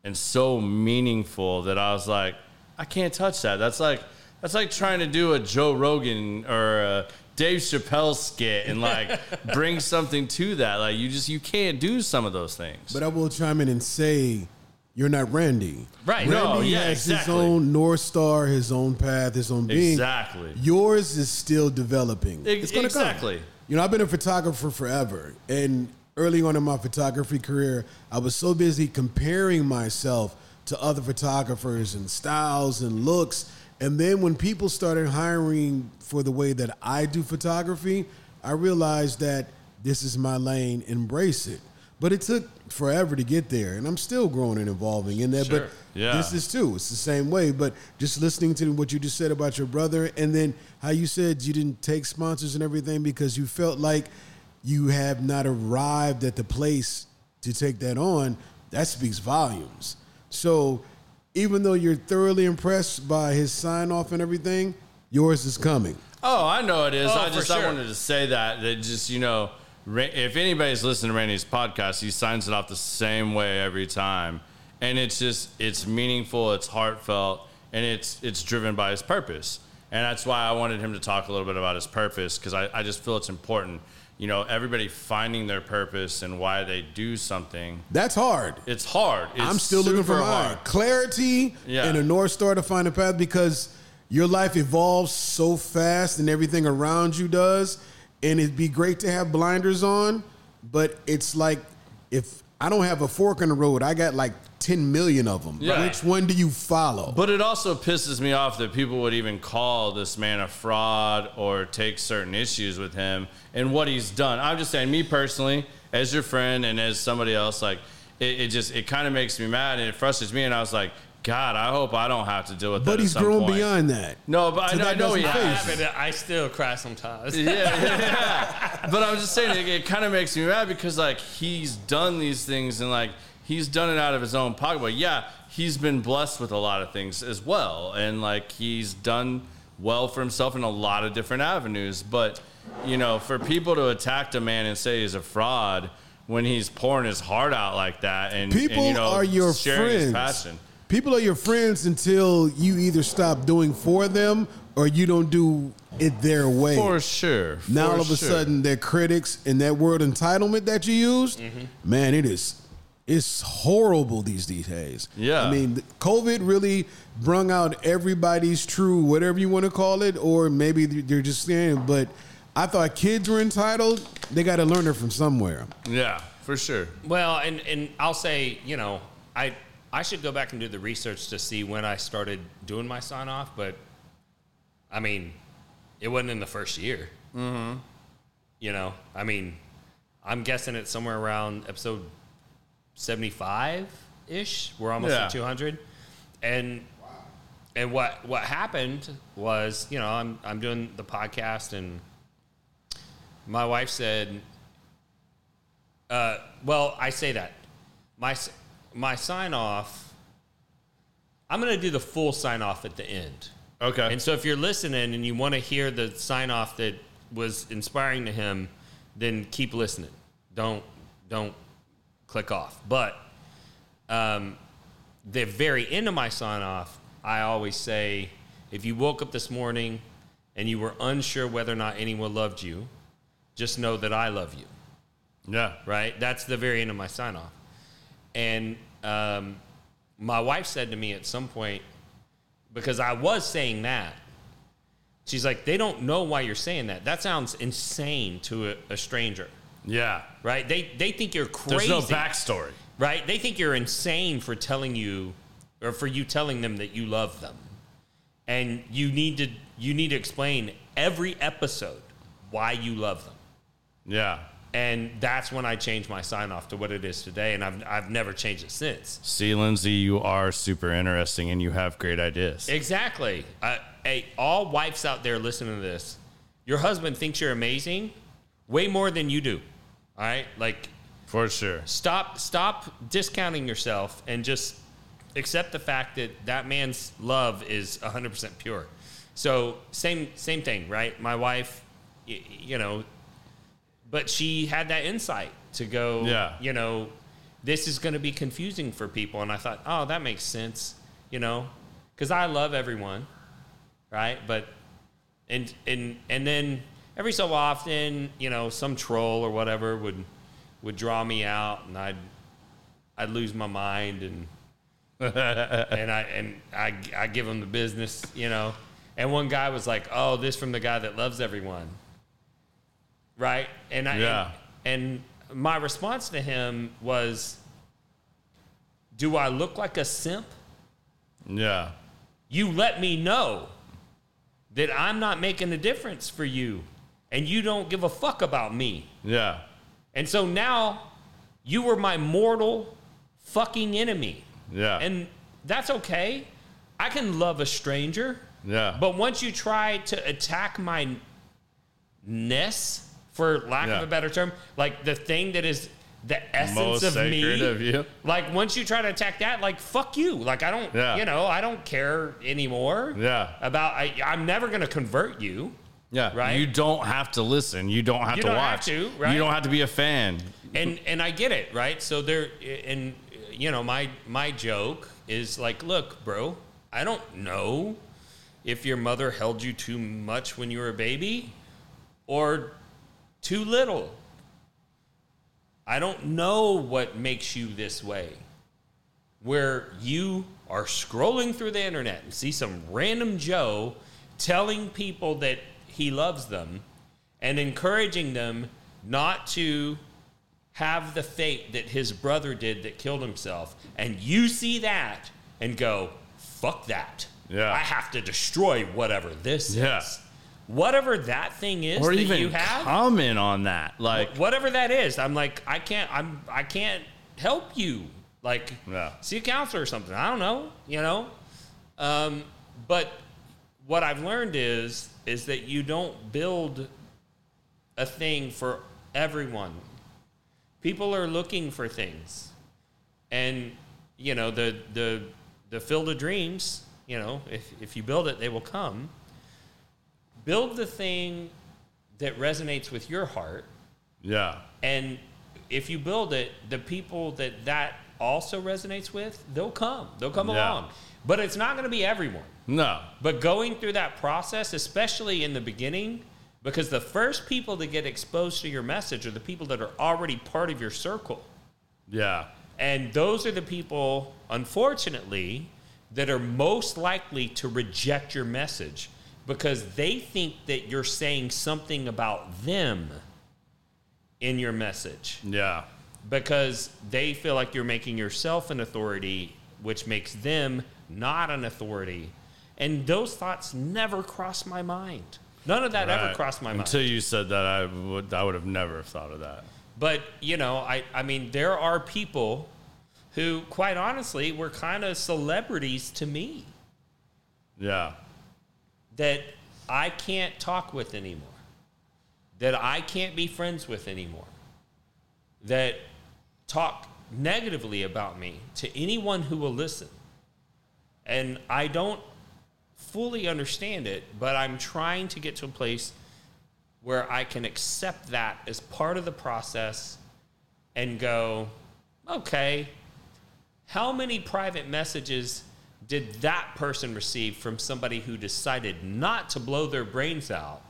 and so meaningful that i was like i can't touch that. That's like that's like trying to do a joe rogan or a dave chappelle skit and like bring something to that. Like you just you can't do some of those things. But I will chime in and say, you're not Randy. Right. Randy No, yeah, has exactly. his own north star, his own path, his own being. Exactly. Yours is still developing. It's gonna exactly. come. You know, I've been a photographer forever, and early on in my photography career, I was so busy comparing myself to other photographers and styles and looks. And then when people started hiring for the way that I do photography, I realized that this is my lane, embrace it. But it took forever to get there, and I'm still growing and evolving in that. Sure. But Yeah. this is too. It's the same way. But just listening to what you just said about your brother, and then how you said you didn't take sponsors and everything because you felt like you have not arrived at the place to take that on, that speaks volumes. So even though you're thoroughly impressed by his sign off and everything, yours is coming. Oh, I know it is. Oh, I for just I wanted to say that that just you know, Ra- if anybody's listening to Randy's podcast, he signs it off the same way every time, and it's just it's meaningful, it's heartfelt, and it's it's driven by his purpose, and that's why I wanted him to talk a little bit about his purpose because I, I just feel it's important. You know, everybody finding their purpose and why they do something. That's hard. It's hard. It's I'm still looking for mine. hard. Clarity Yeah. and a North Star to find a path because your life evolves so fast and everything around you does. And it'd be great to have blinders on, but it's like if I don't have a fork in the road, I got like 10 million of them. Yeah. Which one do you follow? But it also pisses me off that people would even call this man a fraud or take certain issues with him and what he's done. I'm just saying, me personally, as your friend and as somebody else, like it, it just it kind of makes me mad and it frustrates me. And I was like, God, I hope I don't have to deal with that. but he's grown point. beyond that. No, but So I, I know he doesn't has. phase I still cry sometimes. yeah, yeah, yeah. But I'm just saying, it, it kind of makes me mad because like he's done these things and like he's done it out of his own pocket. But yeah, he's been blessed with a lot of things as well, and like he's done well for himself in a lot of different avenues. But you know, for people to attack a man and say he's a fraud when he's pouring his heart out like that, and People and, you know, are your sharing his friends. passion. People are your friends until you either stop doing for them or you don't do it their way. For sure. Now all of a sure. sudden they're critics and that word entitlement that you used, Mm-hmm. man, it is it's horrible these these days. Yeah. I mean, COVID really brung out everybody's true, whatever you want to call it, or maybe they're just saying. But I thought kids were entitled. They got to learn it from somewhere. yeah, for sure. Well, and and I'll say, you know, I I should go back and do the research to see when I started doing my sign off, but I mean, it wasn't in the first year. Mm-hmm. You know, I mean, I'm guessing it's somewhere around episode 75 ish. We're almost Yeah. at 200, and and what what happened was, you know, I'm I'm doing the podcast and my wife said, uh, well, I say that. My my sign off. I'm going to do the full sign off at the end. Okay. And so if you're listening and you want to hear the sign off that was inspiring to him, then keep listening. Don't don't click off. But um, the very end of my sign off, I always say, if you woke up this morning and you were unsure whether or not anyone loved you, just know that I love you yeah. right? That's the very end of my sign off. And um, my wife said to me at some point, because I was saying that, she's like, they don't know why you're saying that. That sounds insane to a, a stranger, Yeah. right? They, they think you're crazy. There's no backstory. Right? They think you're insane for telling you or for you telling them that you love them. And you need to you need to explain every episode why you love them. Yeah. And that's when I changed my sign off to what it is today, and I've, I've never changed it since. See, Lindsay, you are super interesting and you have great ideas. Exactly. Uh, hey, all wives out there listening to this, your husband thinks you're amazing way more than you do. All right? Like, For sure. stop stop discounting yourself and just accept the fact that that man's love is 100% pure. So, same same thing, right? My wife, y- you know, but she had that insight to go, Yeah. you know, this is going to be confusing for people. And I thought, oh, that makes sense, you know, because I love everyone, right? But, and, and, and then every so often, you know, some troll or whatever would, would draw me out and I'd, I'd lose my mind and, and I, and I, I give them the business, you know. And one guy was like, oh, this from the guy that loves everyone right? And I Yeah. and, my response to him was, "Do I look like a simp? Yeah. You let me know that I'm not making a difference for you, and you don't give a fuck about me." Yeah. And so now you were my mortal fucking enemy. Yeah. And that's okay. I can love a stranger. Yeah. But once you try to attack my ness, for lack Yeah. of a better term, like the thing that is the essence Most of me, of you. like once you try to attack that, like fuck you. Like I don't, Yeah. you know, I don't care anymore. Yeah. About I, I'm never gonna convert you. Yeah. Right? You don't have to listen. You don't have You to don't have watch. to, right? You don't have to be a fan. and and I get it, right? So there, and you know, my my joke is like, look, bro, I don't know if your mother held you too much when you were a baby or too little. I don't know what makes you this way. Where you are scrolling through the internet and see some random Joe telling people that he loves them and encouraging them not to have the fate that his brother did that killed himself. And you see that and go, fuck that. Yeah. I have to destroy whatever this Yeah. is. Whatever that thing is Or that even you have comment on that. Like, whatever that is i'm like i can't i'm i can't help you. Like Yeah. see a counselor or something. I don't know you know? Um, but what i've learned is is that you don't build a thing for everyone. People are looking for things. And you know the the the field of dreams you know if if you build it they will come build the thing that resonates with your heart yeah. and if you build it, the people that that also resonates with, they'll come. They'll come Yeah. along. But it's not going to be everyone. No. But going through that process, especially in the beginning, because the first people to get exposed to your message are the people that are already part of your circle. Yeah. And those are the people, unfortunately, that are most likely to reject your message because they think that you're saying something about them in your message Yeah. because they feel like you're making yourself an authority, which makes them not an authority. And those thoughts never crossed my mind. None of that ever crossed my mind. Until you said that, I would I would have never thought of that. But you know, I I mean, there are people who, quite honestly, were kind of celebrities to me Yeah. That I can't talk with anymore, that I can't be friends with anymore, that talk negatively about me to anyone who will listen. And I don't fully understand it, but I'm trying to get to a place where I can accept that as part of the process and go, okay, how many private messages did that person receive from somebody who decided not to blow their brains out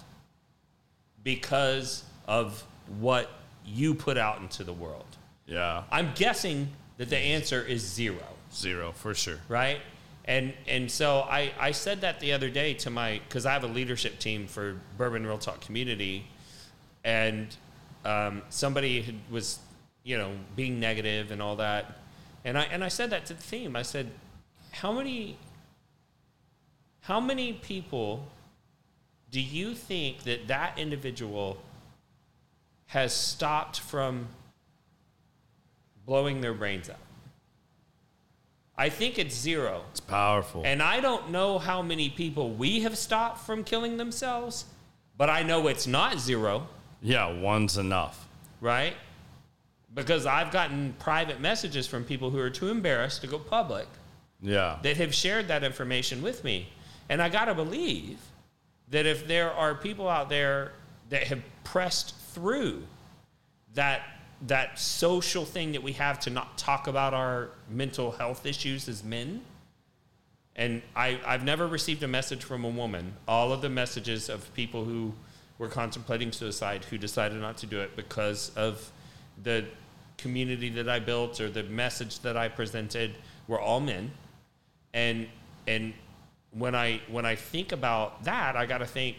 because of what you put out into the world? Yeah. I'm guessing that the answer is zero Zero for sure. right? And and so I, I said that the other day to my because I have a leadership team for Bourbon Real Talk community, and um, somebody was you know being negative and all that, and I and I said that to the team. I said, how many how many people do you think that that individual has stopped from blowing their brains out? I think it's zero. It's powerful. And I don't know how many people we have stopped from killing themselves, but I know it's not zero, yeah, one's enough. right? Because I've gotten private messages from people who are too embarrassed to go public Yeah. that have shared that information with me. And I got to believe that if there are people out there that have pressed through that that social thing that we have to not talk about our mental health issues as men. And I, I've never received a message from a woman. All of the messages of people who were contemplating suicide who decided not to do it because of the community that I built or the message that I presented were all men. And and when I when I think about that, I got to think,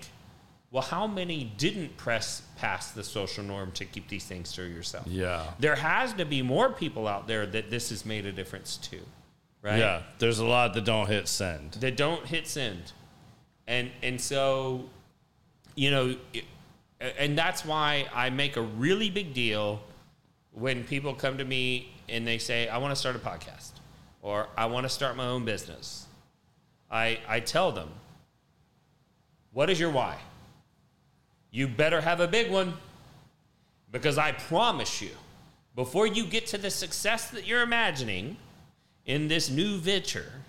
Well, how many didn't press past the social norm to keep these things to yourself? Yeah. There has to be more people out there that this has made a difference to, right? Yeah. There's a lot that don't hit send. that don't hit send, and and so, you know, it- and that's why I make a really big deal when people come to me and they say, "I want to start a podcast," or "I want to start my own business." I I tell them, "What is your why?" You better have a big one, because I promise you, before you get to the success that you're imagining in this new venture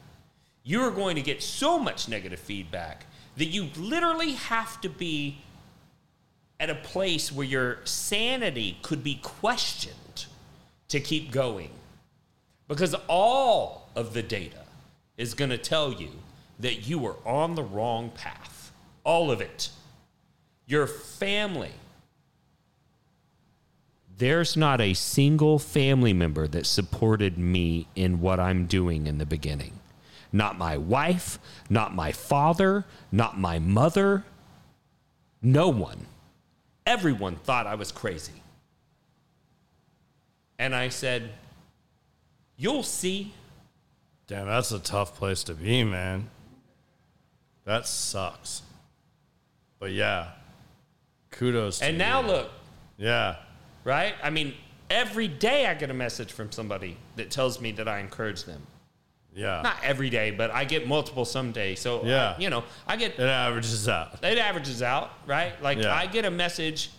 you are going to get so much negative feedback that you literally have to be at a place where your sanity could be questioned to keep going. Because all of the data is going to tell you that you are on the wrong path. All of it. Your family. There's not a single family member that supported me in what I'm doing in the beginning. Not my wife, not my father, not my mother. No one. Everyone thought I was crazy. And I said, You'll see. Damn, that's a tough place to be, man. That sucks. But yeah, kudos. To And now you. look, yeah, right? I mean, every day I get a message from somebody that tells me that I encourage them. yeah, Not every day, but I get multiple some days. So, I- Yeah. you know, I get it averages out. it averages out, right? Like Yeah. I get a message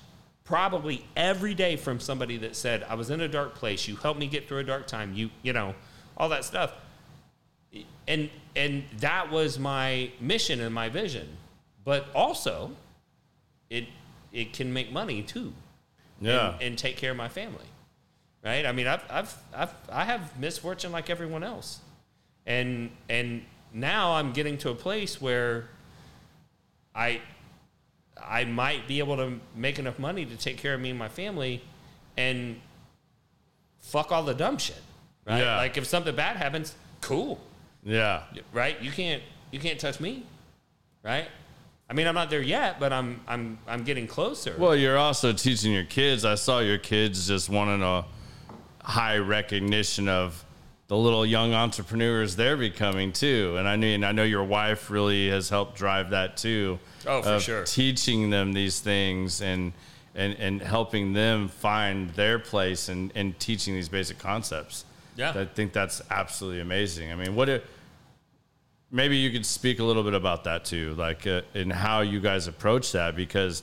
probably every day from somebody that said, I was in a dark place, you helped me get through a dark time, you you know, all that stuff. And and that was my mission and my vision. But also it it can make money too. Yeah, And, and take care of my family. Right? I mean I've I've I've I have misfortune like everyone else. And and now I'm getting to a place where I I might be able to make enough money to take care of me and my family and fuck all the dumb shit. Right? Yeah. Like if something bad happens, cool. yeah, Right? You can't you can't touch me. Right? I mean, I'm not there yet, but I'm I'm I'm getting closer. Well, you're also teaching your kids. I saw your kids just wanting a high recognition of the little young entrepreneurs they're becoming too. And I mean, I know your wife really has helped drive that too. Oh, for sure. Teaching them these things and and and helping them find their place and and teaching these basic concepts. Yeah. I think that's absolutely amazing. I mean, what it maybe you could speak a little bit about that too, like uh, in how you guys approach that because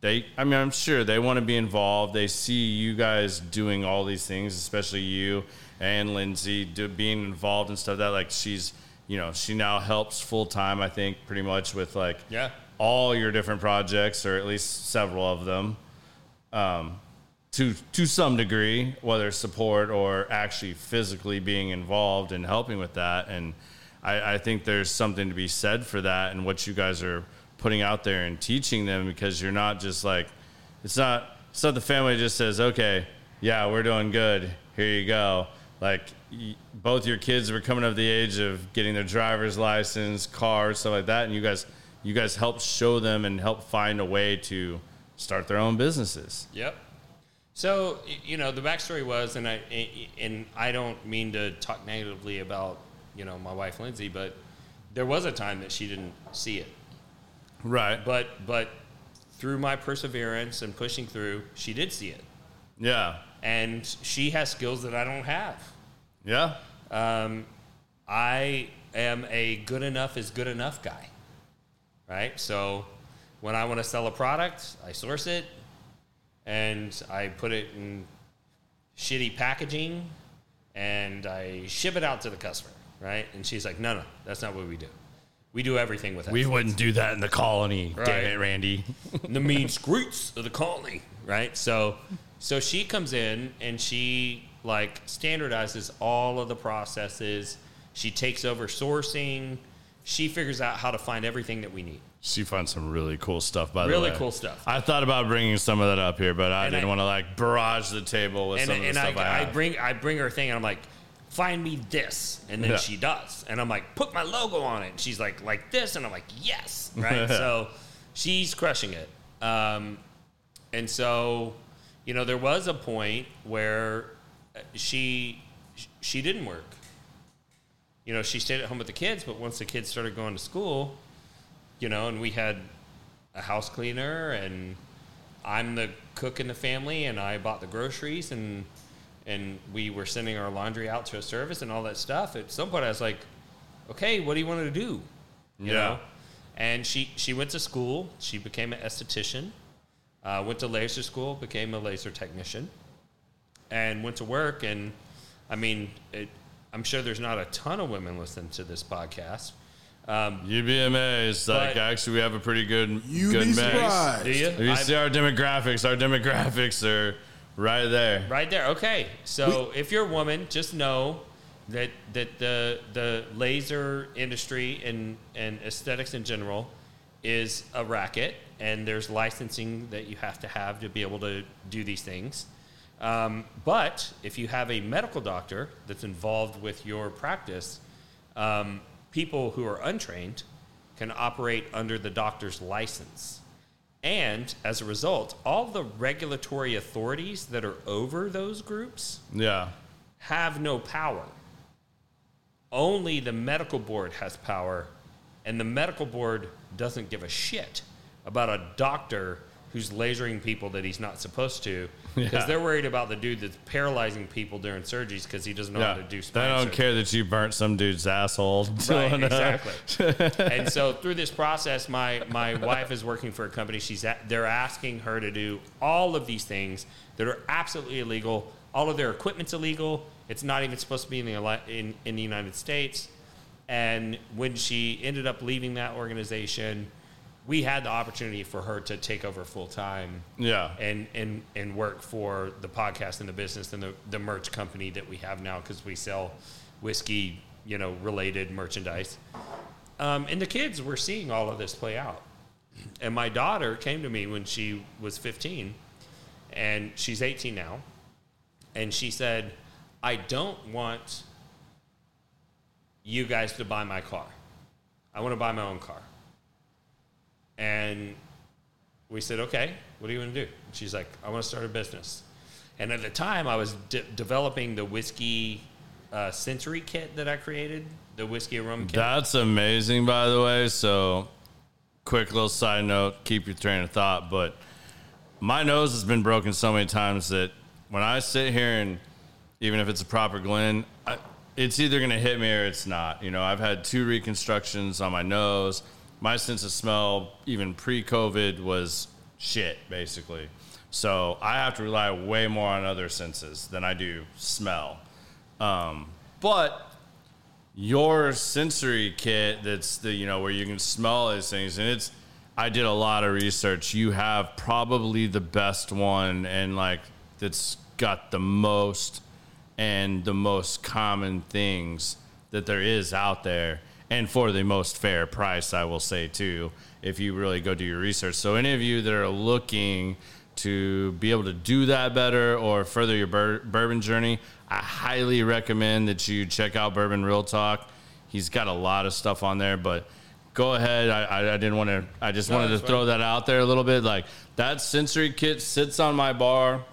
they, I mean, I'm sure they want to be involved. They see you guys doing all these things, especially you and Lindsay do, being involved and stuff. That like she's, you know, she now helps full time. I think pretty much with like Yeah. all your different projects or at least several of them. Um, to to some degree, whether support or actually physically being involved and helping with that. And I, I think there's something to be said for that and what you guys are putting out there and teaching them because you're not just like it's not it's not the family just says okay yeah we're doing good here you go like both your kids were coming of the age of getting their driver's license cars stuff like that and you guys you guys help show them and help find a way to start their own businesses Yep. So you know the backstory was, and I and I don't mean to talk negatively about you know my wife Lindsay, but there was a time that she didn't see it. right But but through my perseverance and pushing through, she did see it, yeah and she has skills that I don't have. Yeah Um, I am a good enough is good enough guy, right? So when I want to sell a product, I source it and I put it in shitty packaging and I ship it out to the customer, right? And she's like, no, no, that's not what we do. We do everything with we wouldn't do that in the colony damn it randy the mean streets of the colony, right? So, so she comes in and she like standardizes all of the processes. She takes over sourcing. She figures out how to find everything that we need. She finds some really cool stuff, by the way. Really cool stuff. I thought about bringing some of that up here, but I And didn't want to like barrage the table with And, some of the and stuff I, I, I bring I bring her a thing and I'm like, find me this, and then Yeah. she does, and I'm like, put my logo on it. And she's like, like this, and I'm like, yes, right. so, she's crushing it. Um, and so, you know, there was a point where she she didn't work. You know, she stayed at home with the kids, but once the kids started going to school, you know, and we had a house cleaner and I'm the cook in the family and I bought the groceries and and we were sending our laundry out to a service and all that stuff. At some point I was like, okay, what do you want to do? You Yeah. know? And she, she went to school. She became an esthetician. Uh, went to laser school, became a laser technician, and went to work. And I mean, it, I'm sure there's not a ton of women listening to this podcast. Um, You'd be amazed. Like, actually, we have a pretty good, You'd good be mix. surprised. do you? If you I- see our demographics, our demographics are right there. Right there. Okay. So if you're a woman, just know that that the the laser industry and and aesthetics in general is a racket, and there's licensing that you have to have to be able to do these things. Um, but if you have a medical doctor that's involved with your practice, um, people who are untrained can operate under the doctor's license. And as a result, all the regulatory authorities that are over those groups Yeah. have no power. Only the medical board has power, and the medical board doesn't give a shit about a doctor who's lasering people that he's not supposed to because Yeah. they're worried about the dude that's paralyzing people during surgeries because he doesn't know how to do They don't surgery. care that you burnt some dude's asshole. Right, exactly. and so through this process, my my wife is working for a company. She's at, they're asking her to do all of these things that are absolutely illegal. All of their equipment's illegal. It's not even supposed to be in the in, in the United States. And when she ended up leaving that organization, we had the opportunity for her to take over full time Yeah. and, and, and work for the podcast and the business and the, the merch company that we have now because we sell whiskey, you know, related merchandise. Um, and the kids were seeing all of this play out. And my daughter came to me when she was 15, and she's 18 now. And she said, I don't want you guys to buy my car. I want to buy my own car. And we said, okay, what do you want to do? She's like, I want to start a business. And at the time, I was de- developing the whiskey uh, sensory kit that I created, the whiskey aroma kit. That's amazing, by the way. So, quick little side note keep your train of thought. But my nose has been broken so many times that when I sit here and even if it's a proper Glen, it's either going to hit me or it's not. You know, I've had two reconstructions on my nose. My sense of smell, even pre COVID, was shit, basically. So I have to rely way more on other senses than I do smell. Um, but your sensory kit that's the you know where you can smell these things and it's i did a lot of research you have probably the best one and like that's got the most and the most common things that there is out there and for the most fair price i will say too if you really go do your research so any of you that are looking to be able to do that better or further your bur- bourbon journey, I highly recommend that you check out Bourbon Real Talk. He's got a lot of stuff on there, but go ahead. I, I, I didn't want to, I just No, wanted to throw that out there a little bit. Like that sensory kit sits on my bar.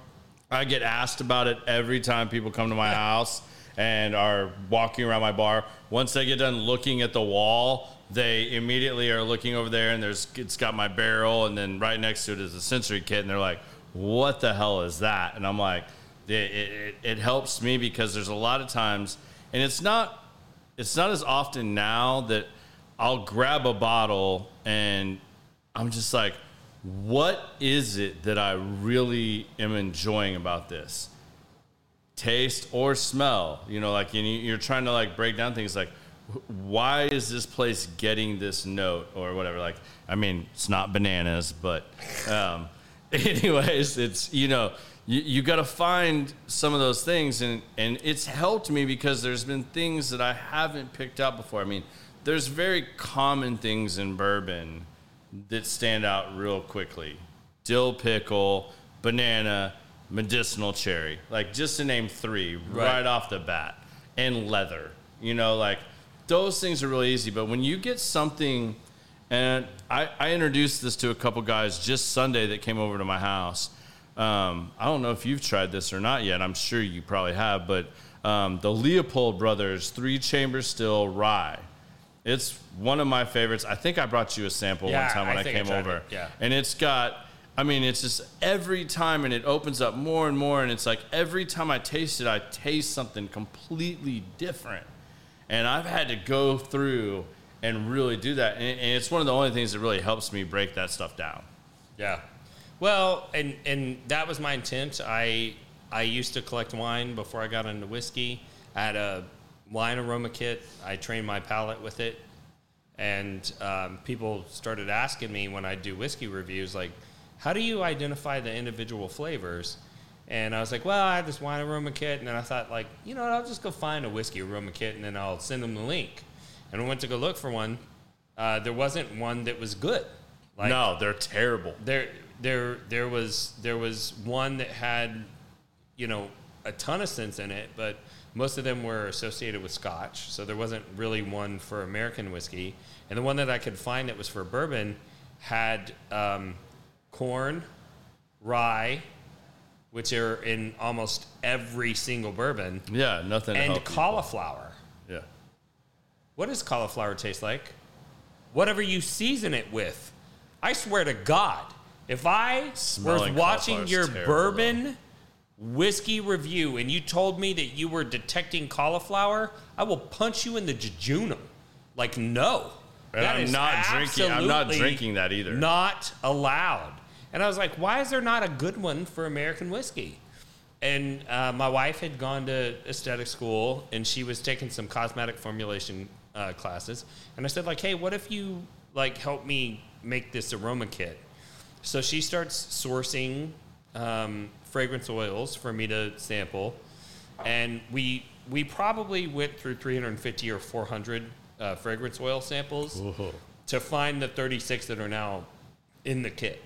I get asked about it every time people come to my house and are walking around my bar. Once they get done looking at the wall, they immediately are looking over there and there's it's got my barrel and then right next to it is a sensory kit and they're like, "What the hell is that?" And I'm like, it, it, it helps me because there's a lot of times and it's not it's not as often now that I'll grab a bottle and I'm just like, what is it that I really am enjoying about this? Taste or smell? You know, like you're trying to like break down things like, why is this place getting this note or whatever? Like, I mean, it's not bananas, but, um, anyways, it's you know, you, you got to find some of those things, and and it's helped me because there's been things that I haven't picked up before. I mean, there's very common things in bourbon that stand out real quickly dill pickle, banana, medicinal cherry. Like, just to name three right, Right. off the bat, and leather. You know, like those things are really easy. But when you get something And I, I introduced this to a couple guys just Sunday that came over to my house. Um, I don't know if you've tried this or not yet. I'm sure you probably have, but um, the Leopold Brothers three chamber still rye. It's one of my favorites. I think I brought you a sample Yeah, one time when I I, think I came over. it, yeah. And it's got, I mean, it's just every time, and it opens up more and more. And it's like every time I taste it, I taste something completely different. And I've had to go through and really do that. And, and it's one of the only things that really helps me break that stuff down. Yeah. Well, and and that was my intent. I I used to collect wine before I got into whiskey. I had a wine aroma kit. I trained my palate with it, and um, people started asking me when I do whiskey reviews, like, how do you identify the individual flavors? And I was like, well, I have this wine aroma kit, and then I thought, like, you know what? I'll just go find a whiskey aroma kit, and then I'll send them the link. And I went to go look for one. Uh, there wasn't one that was good. Like, no, they're terrible. there there there was there was one that had you know a ton of sense in it but most of them were associated with scotch so there wasn't really one for american whiskey and the one that i could find that was for bourbon had um, corn rye which are in almost every single bourbon Yeah, nothing. and help people. cauliflower Yeah. what does cauliflower taste like? Whatever you season it with. I swear to God, if I was watching your terrible, bourbon whiskey review and you told me that you were detecting cauliflower, I will punch you in the jejunum. Like, no. And That I'm not drinking- I'm not drinking that either. Not allowed. And I was like, why is there not a good one for American whiskey? And uh, my wife had gone to aesthetic school and she was taking some cosmetic formulation uh, classes. And I said, like, hey, what if you like help me make this aroma kit? So she starts sourcing um, fragrance oils for me to sample, and we we probably went through 350 or 400 uh, fragrance oil samples to find the 36 that are now in the kit.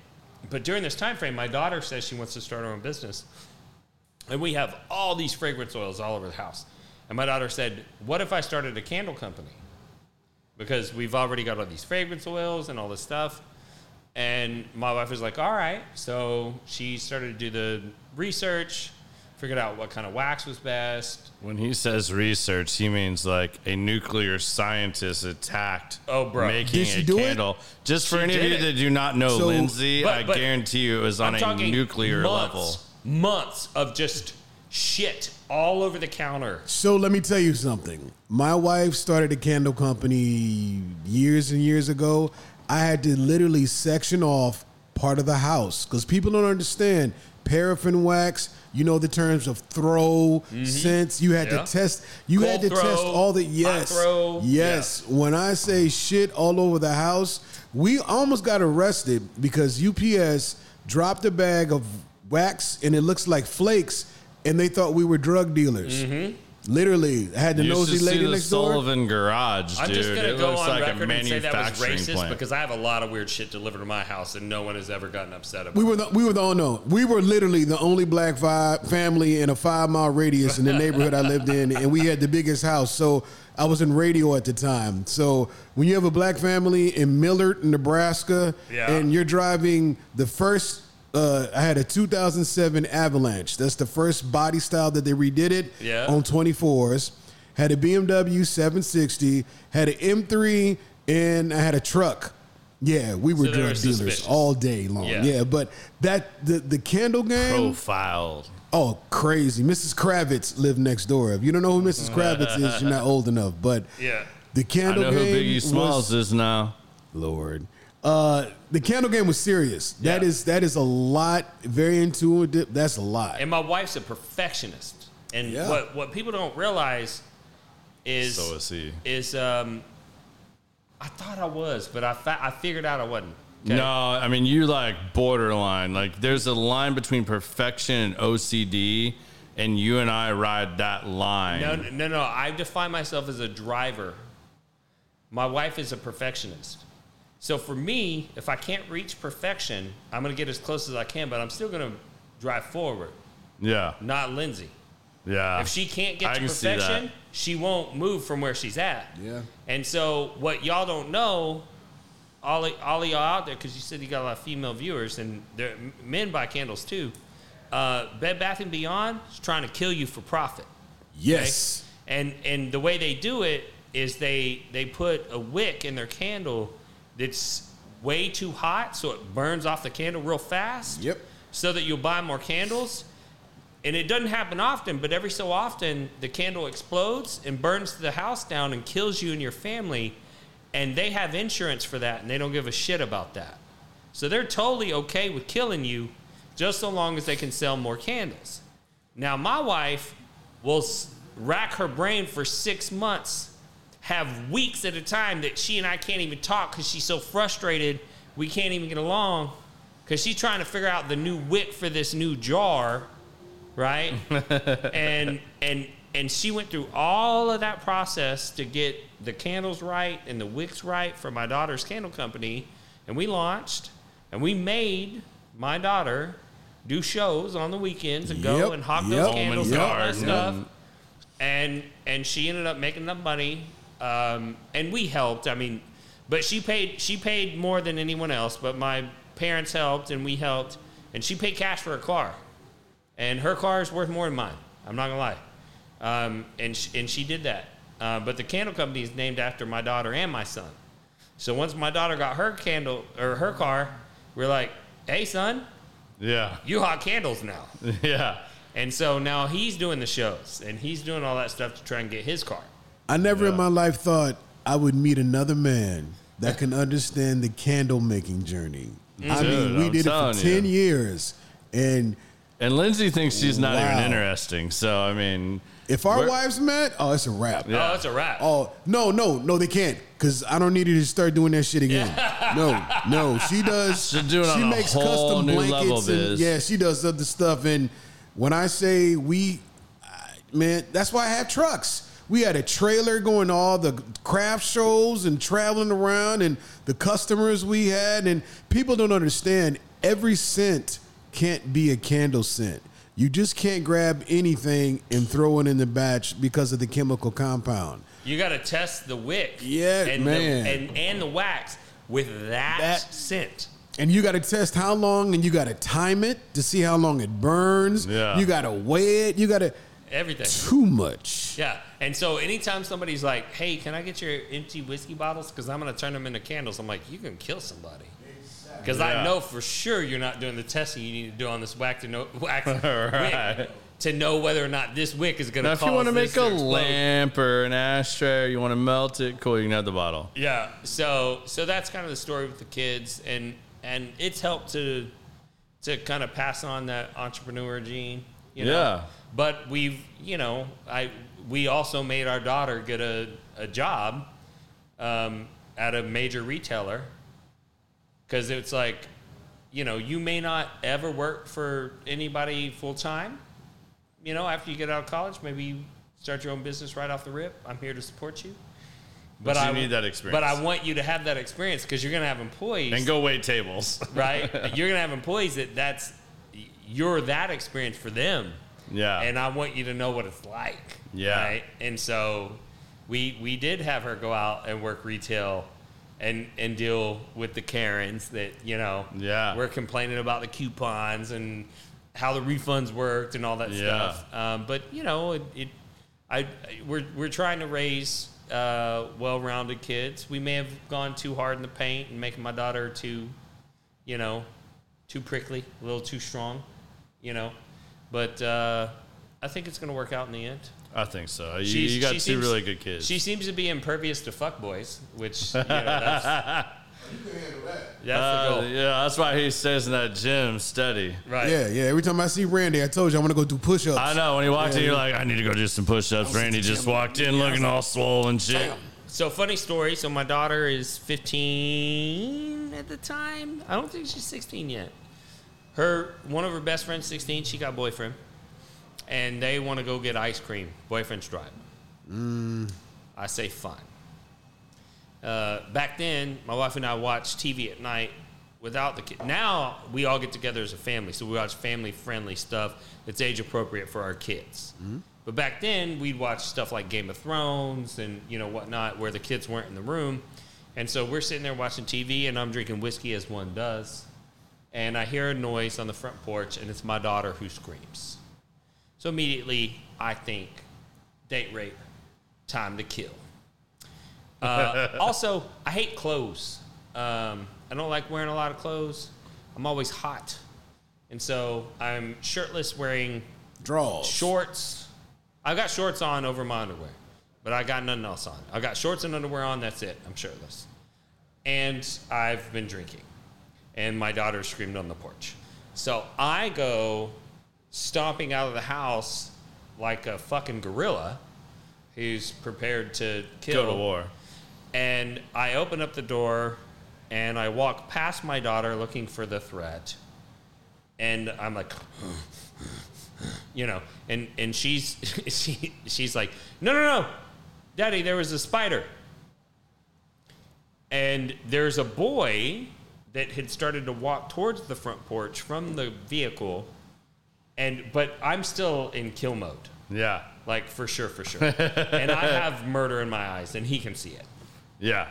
But during this time frame, my daughter says she wants to start her own business, and we have all these fragrance oils all over the house. And my daughter said, "What if I started a candle company?" Because we've already got all these fragrance oils and all this stuff. And my wife was like, "All right." So she started to do the research, figured out what kind of wax was best. When he says research, he means like a nuclear scientist attacked Oh, bro. making a do it? candle. Just for She any of you it. that do not know So- Lindsay, But- I but guarantee you it was on I'm a nuclear months, level. Months of just shit all over the counter. So let me tell you something. My wife started a candle company years and years ago. I had to literally section off part of the house because people don't understand paraffin wax. You know the terms of throw, scents. You had Mm-hmm. Yeah. to test. You had Cold to test all the yes, throw. yes. When I say shit all over the house, we almost got arrested because UPS dropped a bag of wax and it looks like flakes, and they thought we were drug dealers. Literally, I had the You should nosy see lady the next door. Sullivan garage, I'm dude. just gonna it go looks on like a record and say that was manufacturing racist plant. because I have a lot of weird shit delivered to my house and no one has ever gotten upset about. We it. were the, we were the oh no we were literally the only black fi- family in a five mile radius in the neighborhood I lived in, and we had the biggest house. So I was in radio at the time. So when you have a black family in Millard, Nebraska, Yeah. and you're driving the first. Uh, I had a 2007 Avalanche. That's the first body style that they redid it Yeah. on 24s. Had a BMW 760. Had an M3, and I had a truck. Yeah, we were So they were drug dealers suspicious. all day long. Yeah. Yeah. but that the the candle game. Profiled. Oh, crazy! Mrs. Kravitz lived next door. If you don't know who Mrs. Kravitz is, you're not old enough. But Yeah. the I candle know who Biggie Smalls was, is now. Lord. Uh, the candle game was serious. That Yeah. is that is a lot. Very intuitive. That's a lot. And my wife's a perfectionist. And Yeah. what, what people don't realize is So is he. is um I thought I was, but I fa- I figured out I wasn't. Okay? No, I mean you like borderline. Like there's a line between perfection and OCD, and you and I ride that line. No, no, no. I define myself as a driver. My wife is a perfectionist. So for me, if I can't reach perfection, I'm going to get as close as I can, but I'm still going to drive forward, Yeah, not Lindsay. yeah. If she can't I get to can perfection, she won't move from where she's at. Yeah. And so what y'all don't know, all all of y'all out there because you said you got a lot of female viewers and there, men buy candles too. Uh, Bed Bath and Beyond is trying to kill you for profit. Yes. And and the way they do it is they they put a wick in their candle that's way too hot, so it burns off the candle real fast. Yep. So that you'll buy more candles. And it doesn't happen often, but every so often the candle explodes and burns the house down and kills you and your family. And they have insurance for that, and they don't give a shit about that. So they're totally okay with killing you just so long as they can sell more candles. Now, my wife will rack her brain for six months, have weeks at a time that she and I can't even talk because she's so frustrated we can't even get along because she's trying to figure out the new wick for this new jar, right? and and and she went through all of that process to get the candles right and the wicks right for my daughter's candle company, and we launched and we made my daughter do shows on the weekends and go Yep, and hawk yep, those candles and all that stuff. And and she ended up making enough money, um, and we helped. I mean, but she paid she paid more than anyone else. But my parents helped, and we helped, and she paid cash for her car, and her car is worth more than mine. I'm not gonna lie, um, and she, and she did that. Uh, but the candle company is named after my daughter and my son. So once my daughter got her candle or her car, we're like, "Hey, son, Yeah. you hot candles now." Yeah. And so now he's doing the shows and he's doing all that stuff to try and get his car. I never in my life thought I would meet another man that can understand the candle making journey. I mean, we I'm did it for telling you. 10 years. And And Lindsay thinks she's not Wow. even interesting. So, I mean, if our wives met, oh, it's a wrap. Yeah. Oh, that's a wrap. Oh, no, no, no, they can't. Because I don't need her to start doing that shit again. no, no, she does. She'll do it she makes custom blankets. and, yeah, she does other stuff. And when I say we, man, that's why I have trucks. We had a trailer going to all the craft shows and traveling around, and the customers we had. And people don't understand every scent can't be a candle scent. You just can't grab anything and throw it in the batch because of the chemical compound. You got to test the wick. Yeah, and man. The, and, and the wax with that, That- scent. And you got to test how long, and you got to time it to see how long it burns. Yeah. You got to weigh it. You got to Everything. too much. Yeah. And so anytime somebody's like, hey, can I get your empty whiskey bottles? Because I'm going to turn them into candles. I'm like, you can kill somebody. Because I know for sure you're not doing the testing you need to do on this wax to know, wax Right. wick to know whether or not this wick is going to now cause if you want to make a explode. lamp or an ashtray, or you want to melt it, cool, you can have the bottle. Yeah. So so that's kind of the story with the kids, and and it's helped to to kind of pass on that entrepreneur gene. You know? Yeah. But we've you know I we also made our daughter get a a job um, at a major retailer because it's like you know you may not ever work for anybody full time. You know, after you get out of college, maybe you start your own business right off the rip. I'm here to support you. But you need that experience. But I want you to have that experience because you're going to have employees, And go wait tables. right? you're going to have employees that that's you're that experience for them, yeah. and I want you to know what it's like. Yeah. Right. And so we we did have her go out and work retail. And, and deal with the Karens that you know Yeah. we're complaining about the coupons and how the refunds worked and all that Yeah. stuff. Um, but you know, it, it I we're we're trying to raise uh, well-rounded kids. We may have gone too hard in the paint and making my daughter too, you know, too prickly, a little too strong, you know. But uh, I think it's going to work out in the end. I think so. You, you got she two seems- really good kids. She seems to be impervious to fuckboys, which you know, that's, that's Uh, the goal, yeah, that's why he stays in that gym steady. right? Yeah, yeah. Every time I see Randy, I told you I want to go do push ups. I know. When he walked in, Yeah. you're like, I need to go do some push ups. Randy just walked in looking all swollen and shit. So funny story. So my daughter is 15 at the time. I don't think she's 16 yet. Her one of her best friends, 16. She got boyfriend, and they want to go get ice cream. Boyfriend's driving. I say fine. Uh, back then, my wife and I watched TV at night without the kid. Now we all get together as a family, so we watch family-friendly stuff that's age-appropriate for our kids. But back then, we'd watch stuff like Game of Thrones and you know whatnot, where the kids weren't in the room. And so we're sitting there watching TV, and I'm drinking whiskey as one does. And I hear a noise on the front porch, and it's my daughter who screams. So immediately, I think date rape, time to kill. Uh, also, I hate clothes. Um, I don't like wearing a lot of clothes. I'm always hot. And so I'm shirtless wearing Draws. shorts. I've got shorts on over my underwear, but I got nothing else on. I got shorts and underwear on. That's it. I'm shirtless, and I've been drinking, and my daughter screamed on the porch. So I go stomping out of the house like a fucking gorilla who's prepared to kill. Go to war. And I open up the door and I walk past my daughter looking for the threat. And I'm like, you know, and, and she's she, she's like, no, no, no, daddy, there was a spider. And there's a boy that had started to walk towards the front porch from the vehicle. And but I'm still in kill mode. Yeah. Like for sure, for sure. and I have murder in my eyes, and he can see it. Yeah.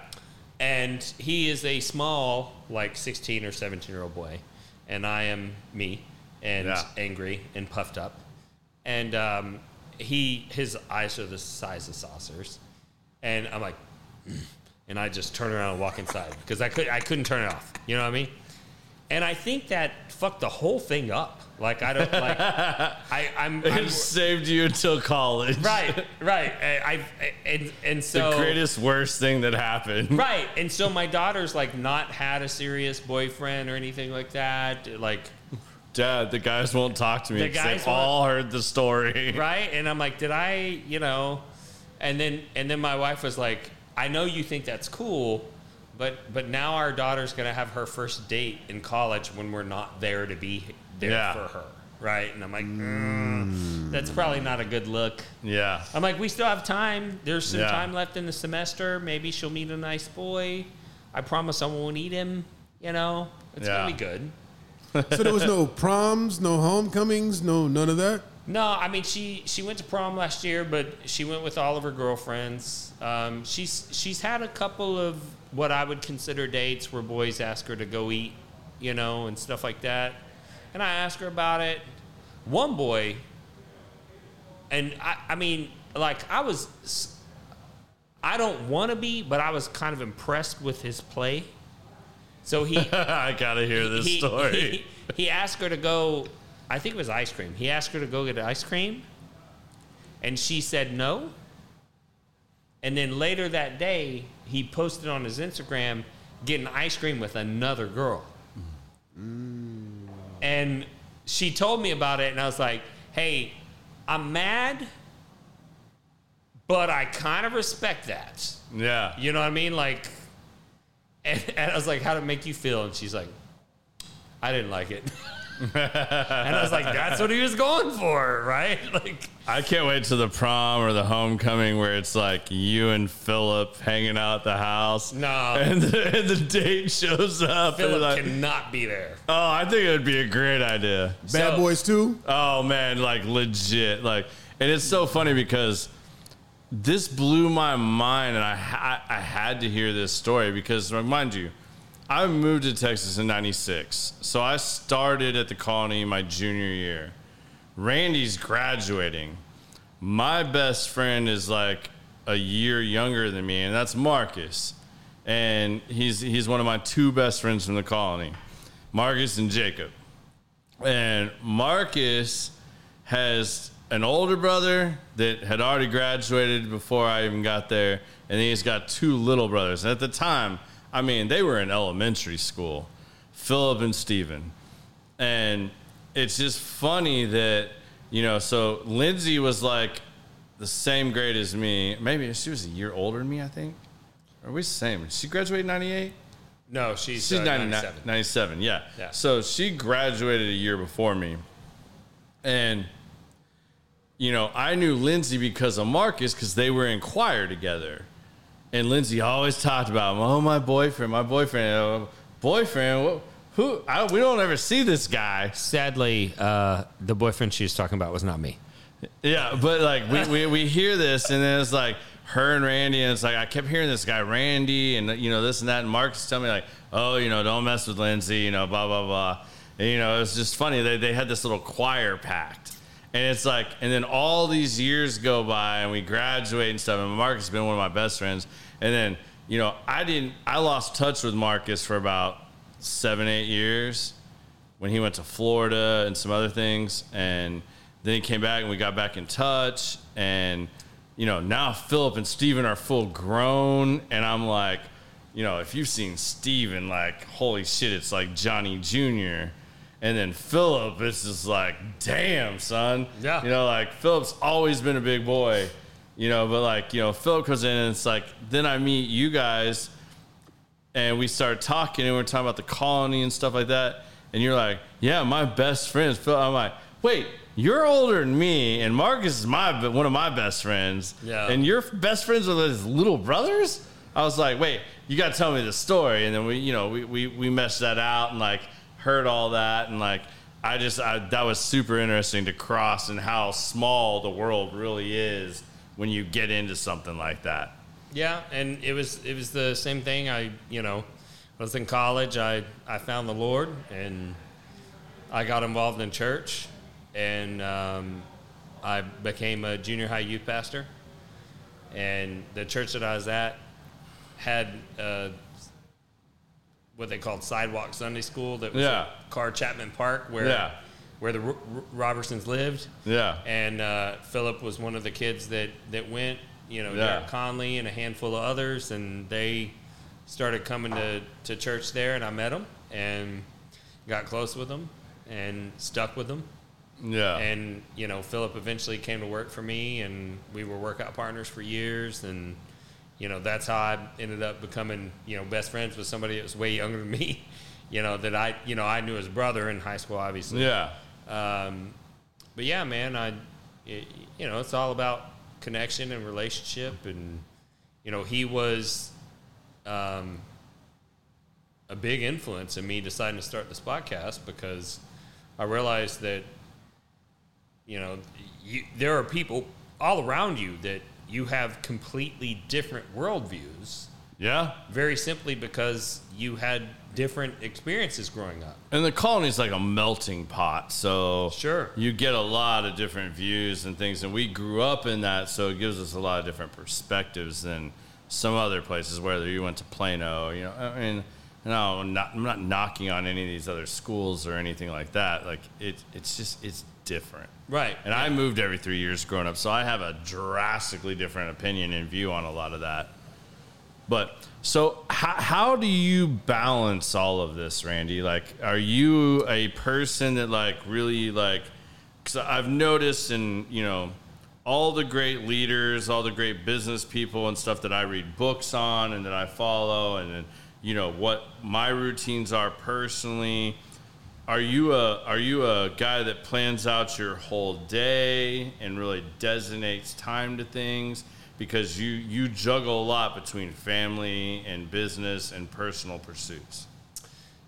And he is a small, like 16 or 17 year old boy, and I am me, and Yeah. angry and puffed up. And um, he, his eyes are the size of saucers, and I'm like, and I just turn around and walk inside because I could, I couldn't turn it off. You know what I mean? And I think that fucked the whole thing up. Like I don't like, I, I'm, I'm It saved you until college. right, right. I, I and and so The greatest worst thing that happened. Right. And so my daughter's like not had a serious boyfriend or anything like that. Like, Dad, the guys won't talk to me The guys they all heard the story. right? And I'm like, did I, you know? And then and then my wife was like, I know you think that's cool, but but now our daughter's gonna have her first date in college when we're not there to be there Yeah. for her. Right. And I'm like, mm, that's probably not a good look. Yeah. I'm like, we still have time. There's some Yeah. time left in the semester. Maybe she'll meet a nice boy. I promise I won't eat him. You know, it's Yeah. gonna be good. So there was no proms, no homecomings, no none of that. No, I mean she she went to prom last year, but she went with all of her girlfriends. Um, she's she's had a couple of what I would consider dates where boys ask her to go eat, you know, and stuff like that. And I asked her about it. One boy, and I, I mean, like I was, I don't want to be, but I was kind of impressed with his play. So he I gotta hear this he, story. He, he asked her to go. I think it was ice cream. He asked her to go get ice cream, and she said no. And then later that day, he posted on his Instagram getting ice cream with another girl. Mm. And she told me about it, and I was like, "Hey, I'm mad, but I kind of respect that." yeah. You know what I mean? Like, and, and I was like, "How'd it make you feel?" And she's like, "I didn't like it." and I was like, "That's what he was going for, right?" Like, I can't wait to the prom or the homecoming where it's like you and Philip hanging out at the house. No. And the, and the date shows up. and Philip like, cannot be there. oh, I think it would be a great idea. Bad So- Boys too. Oh man, like legit, like, and it's so funny because this blew my mind, and I ha- I had to hear this story because, mind you, I moved to Texas in '96, so I started at the colony my junior year. Randy's graduating. My best friend is like a year younger than me, and that's Marcus. And he's he's one of my two best friends from the colony, Marcus and Jacob. And Marcus has an older brother that had already graduated before I even got there, and he's got two little brothers. And at the time, I mean, they were in elementary school, Philip and Steven. And it's just funny that, you know, so Lindsay was like the same grade as me. Maybe she was a year older than me, I think. Are we the same? She graduated 98? No, she's, She's uh, 97. 97. yeah. Yeah. So she graduated a year before me. And, you know, I knew Lindsay because of Marcus because they were in choir together. And Lindsay always talked about, oh, my boyfriend, my boyfriend. Uh, boyfriend? What, who? I, we don't ever see this guy. Sadly, uh, the boyfriend she was talking about was not me. Yeah, but like we, we, we hear this and then it's like, her and Randy, and it's like I kept hearing this guy Randy, and you know this and that, and Marcus telling me like, oh, you know, don't mess with Lindsay, you know, blah blah blah. And, you know, it was just funny. They they had this little choir pact. And it's like, and then all these years go by and we graduate and stuff. And Marcus has been one of my best friends. And then, you know, I didn't, I lost touch with Marcus for about seven, eight years when he went to Florida and some other things. And then he came back and we got back in touch. And, you know, now Philip and Steven are full grown. And I'm like, you know, if you've seen Steven, like, holy shit, it's like Johnny Jr. And then Philip is just like, damn, son. Yeah. You know, like Philip's always been a big boy, you know, but like, you know, Philip comes in and it's like, then I meet you guys and we start talking and we're talking about the colony and stuff like that. And you're like, yeah, my best friends. Phil, I'm like, wait, you're older than me, and Marcus is my one of my best friends. Yeah. And you're best friends with his little brothers. I was like, wait, you got to tell me the story. And then we, you know, we we we meshed that out and like heard all that and like I just I, that was super interesting to cross and how small the world really is when you get into something like that. Yeah, and it was it was the same thing. I you know, I was in college. I I found the Lord and I got involved in church, and um, I became a junior high youth pastor. And the church that I was at had uh, what they called sidewalk Sunday school. That was Yeah. Car Chapman Park, where Yeah. Where the R- R- Robertsons lived. Yeah. And uh, Philip was one of the kids that, that went, you know, Yeah. Derek Conley and a handful of others, and they started coming to, to church there, and I met them and got close with them and stuck with them. Yeah. And, you know, Philip eventually came to work for me, and we were workout partners for years, and, you know, that's how I ended up becoming, you know, best friends with somebody that was way younger than me, you know, that I, you know, I knew his brother in high school, obviously. yeah. Um, but yeah, man, I, it, you know, it's all about connection and relationship, and you know, he was um, a big influence in me deciding to start this podcast because I realized that you know you, there are people all around you that you have completely different worldviews, Yeah. very simply because you had different experiences growing up. And the colony's like a melting pot, so Sure. you get a lot of different views and things. And we grew up in that, so it gives us a lot of different perspectives than some other places. Whether you went to Plano, you know, I mean, no, I'm not, I'm not knocking on any of these other schools or anything like that. Like it, it's just it's different. Right. And I moved every three years growing up, so I have a drastically different opinion and view on a lot of that. But so, how, how do you balance all of this, Randy? Like, are you a person that like really like? Because I've noticed, in you know, all the great leaders, all the great business people and stuff that I read books on and that I follow, and then you know what my routines are personally. Are you a are you a guy that plans out your whole day and really designates time to things? Because you you juggle a lot between family and business and personal pursuits.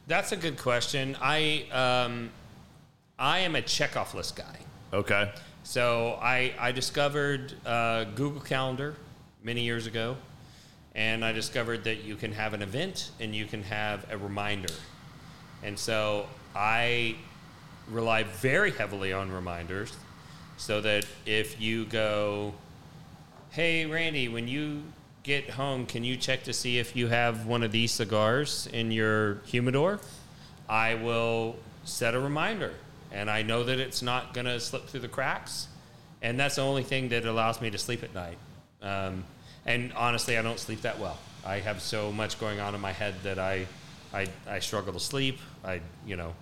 That's a good question. I um, I am a checkoff list guy. Okay. So I I discovered uh, Google Calendar many years ago, and I discovered that you can have an event and you can have a reminder, and so I rely very heavily on reminders, so that if you go, hey Randy, when you get home, can you check to see if you have one of these cigars in your humidor? I will set a reminder, and I know that it's not going to slip through the cracks, and that's the only thing that allows me to sleep at night. Um, and honestly, I don't sleep that well. I have so much going on in my head that I, I, I struggle to sleep. I, you know,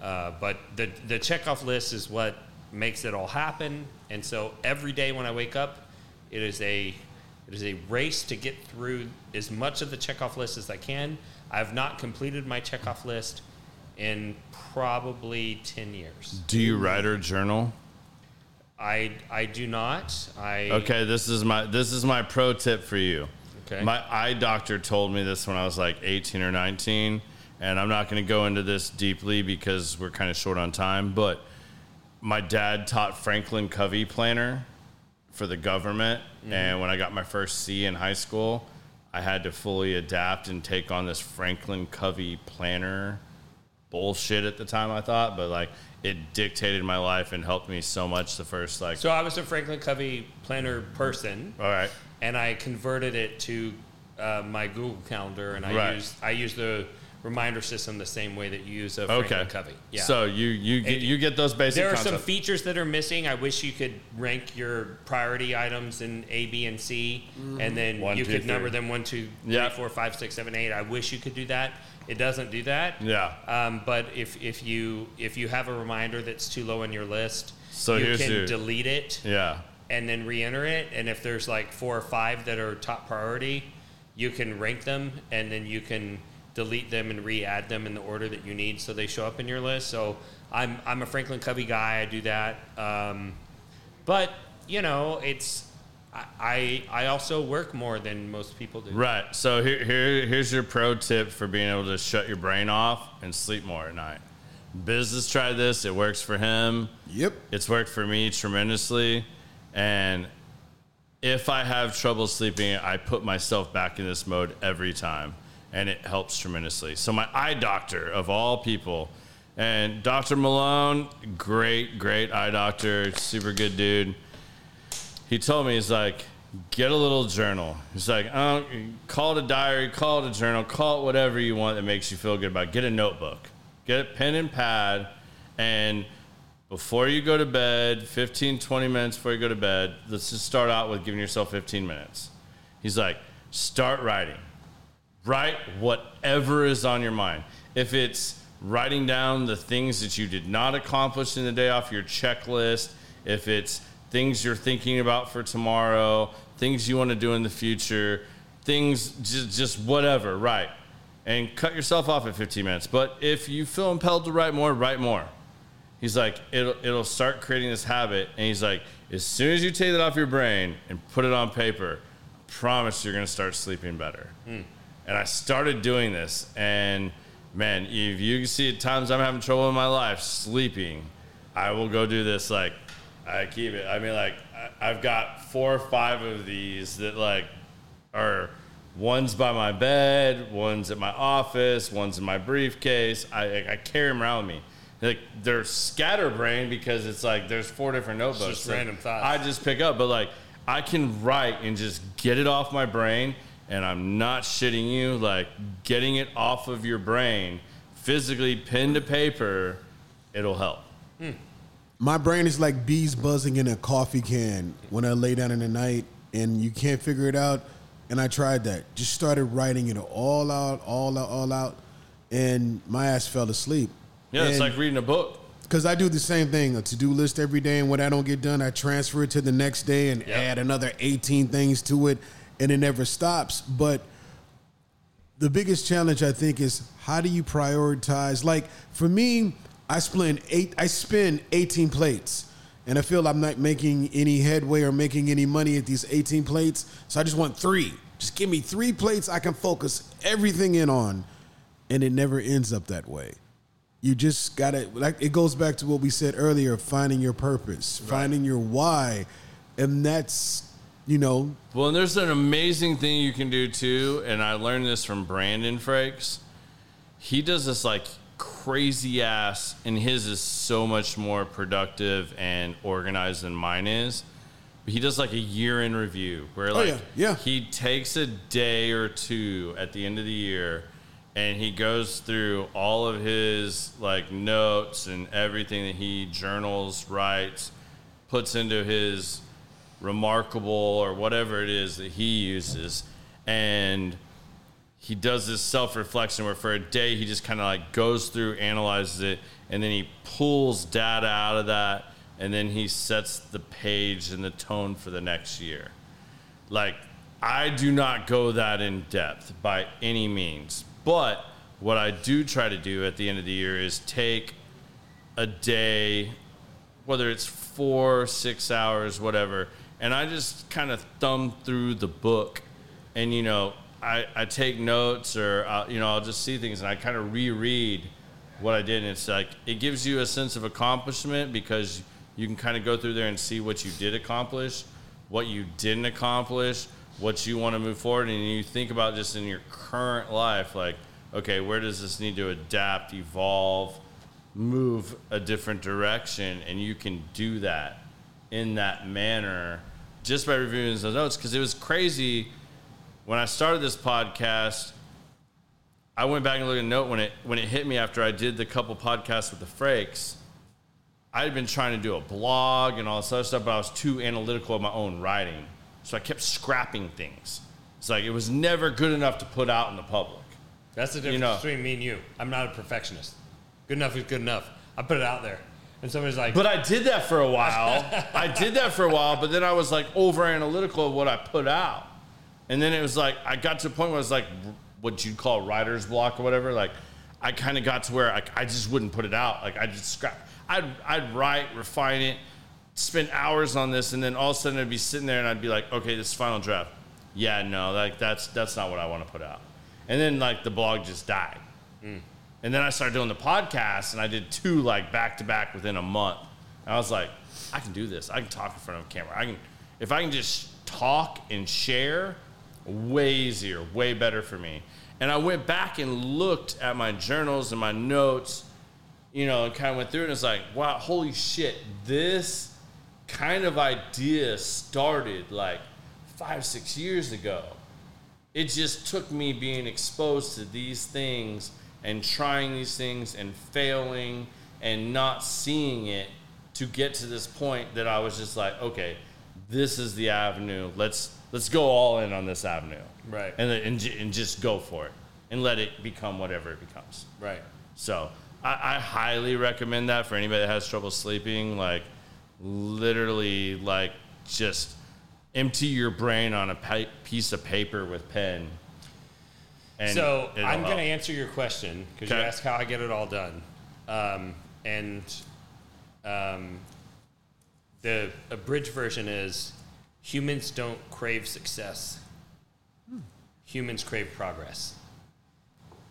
uh, but the the checkoff list is what makes it all happen. And so every day when I wake up, it is a it is a race to get through as much of the checkoff list as I can. I have not completed my checkoff list in probably ten years. Do you write or journal? I I do not. I Okay, this is my this is my pro tip for you. Okay. My eye doctor told me this when I was like 18 or 19, and I'm not going to go into this deeply because we're kind of short on time, but my dad taught Franklin Covey planner for the government. And when I got my first C in high school, I had to fully adapt and take on this Franklin Covey planner bullshit at the time, I thought, but like it dictated my life and helped me so much the first like So I was a Franklin Covey planner person, all right. and I converted it to uh, my Google Calendar, and I Right. used I used the reminder system the same way that you use a Franklin Okay. Covey. Yeah. So you you get, you get those basic there are some features that are missing. I wish you could rank your priority items in A, B, and C, and then One, you two, could number three. them one, two, three, Yeah. four, five, six, seven, eight. I wish you could do that. It doesn't do that. Yeah. Um, but if, if you if you have a reminder that's too low on your list, So you can your- delete it yeah. and then re-enter it. And if there's like four or five that are top priority, you can rank them and then you can delete them and re-add them in the order that you need so they show up in your list. So I'm I'm a Franklin Covey guy. I do that. Um, but you know, it's I, I I also work more than most people do. Right. So here, here here's your pro tip for being able to shut your brain off and sleep more at night. Business tried this. It works for him. Yep. It's worked for me tremendously. And if I have trouble sleeping, I put myself back in this mode every time, and it helps tremendously. So, my eye doctor of all people, and Dr. Malone, great, great eye doctor, super good dude. He told me, he's like, get a little journal. He's like, oh, call it a diary, call it a journal, call it whatever you want that makes you feel good about it. Get a notebook, get a pen and pad, and before you go to bed, 15, 20 minutes before you go to bed, let's just start out with giving yourself 15 minutes. He's like, start writing. Write whatever is on your mind. If it's writing down the things that you did not accomplish in the day off your checklist, if it's things you're thinking about for tomorrow, things you want to do in the future, things just, just whatever, write. And cut yourself off at 15 minutes. But if you feel impelled to write more, write more. He's like, it'll, it'll start creating this habit. And he's like, as soon as you take that off your brain and put it on paper, I promise you're going to start sleeping better. Hmm. And I started doing this. And man, if you can see at times I'm having trouble in my life sleeping, I will go do this. Like, I keep it. I mean, like, I've got four or five of these that, like, are one's by my bed, one's at my office, one's in my briefcase. I, I carry them around with me. Like they're scatterbrained because it's like there's four different notebooks. just that random thoughts. I just pick up, but like I can write and just get it off my brain, and I'm not shitting you. Like getting it off of your brain, physically, pen to paper, it'll help. My brain is like bees buzzing in a coffee can when I lay down in the night and you can't figure it out. And I tried that. Just started writing it all out, all out, all out. And my ass fell asleep. Yeah, it's like reading a book. Because I do the same thing, a to-do list every day, and when I don't get done, I transfer it to the next day and Yep. add another 18 things to it, and it never stops. But the biggest challenge I think is how do you prioritize? Like for me, I spend eight, I spend 18 plates, and I feel I'm not making any headway or making any money at these 18 plates. So I just want three. Just give me three plates I can focus everything in on, and it never ends up that way you just gotta like it goes back to what we said earlier finding your purpose finding your why and that's you know Well, and there's an amazing thing you can do too, and I learned this from Brandon Frakes. He does this like crazy ass, and his is so much more productive and organized than mine is. But he does like a year in review where oh, like yeah, yeah. he takes a day or two at the end of the year and he goes through all of his like notes and everything that he journals, writes, puts into his remarkable or whatever it is that he uses and he does this self-reflection where for a day he just kind of like goes through analyzes it and then he pulls data out of that and then he sets the page and the tone for the next year like i do not go that in depth by any means but what i do try to do at the end of the year is take a day whether it's four, six hours, whatever. And I just kind of thumb through the book, and you know, I, I take notes or I'll, you know I'll just see things, and I kind of reread what I did, and it's like it gives you a sense of accomplishment because you can kind of go through there and see what you did accomplish. what you didn't accomplish, what you want to move forward, and you think about just in your current life, like, okay, where does this need to adapt, evolve, move a different direction, and you can do that in that manner just by reviewing those notes. Because it was crazy when I started this podcast. I went back and looked at a note when it when it hit me after I did the couple podcasts with the Frakes. I had been trying to do a blog and all this other stuff, but I was too analytical of my own writing. So I kept scrapping things. It's like it was never good enough to put out in the public. That's the difference know. between me and you. I'm not a perfectionist. Good enough is good enough. I put it out there, and somebody's like, But I did that for a while. I did that for a while, but then I was like over analytical of what I put out. And then it was like, I got to a point where it was like what you'd call writer's block or whatever. Like, I kind of got to where like, I just wouldn't put it out. Like, I just scrap. I'd, I'd write, refine it, spend hours on this, and then all of a sudden I'd be sitting there and I'd be like, okay, this is final draft. Yeah, no, like that's that's not what I want to put out. And then like the blog just died. Hmm. And then I started doing the podcast, and I did two like back to back within a month. And I was like, I can do this. I can talk in front of a camera. I can, if I can just talk and share, way easier, way better for me. And I went back and looked at my journals and my notes, you know, and kind of went through it. And it's like, wow, holy shit, this kind of idea started like five, six years ago it just took me being exposed to these things and trying these things and failing and not seeing it to get to this point that I was just like, okay, this is the avenue. Let's let's go all in on this avenue, Right. And and, and just go for it and let it become whatever it becomes. right. So I, I highly recommend that for anybody that has trouble sleeping. Like, literally, like just empty your brain on a piece of paper with pen. And so I'm going to answer your question because you Okay. asked how I get it all done, um, and um, the abridged version is humans don't crave success. Humans crave progress.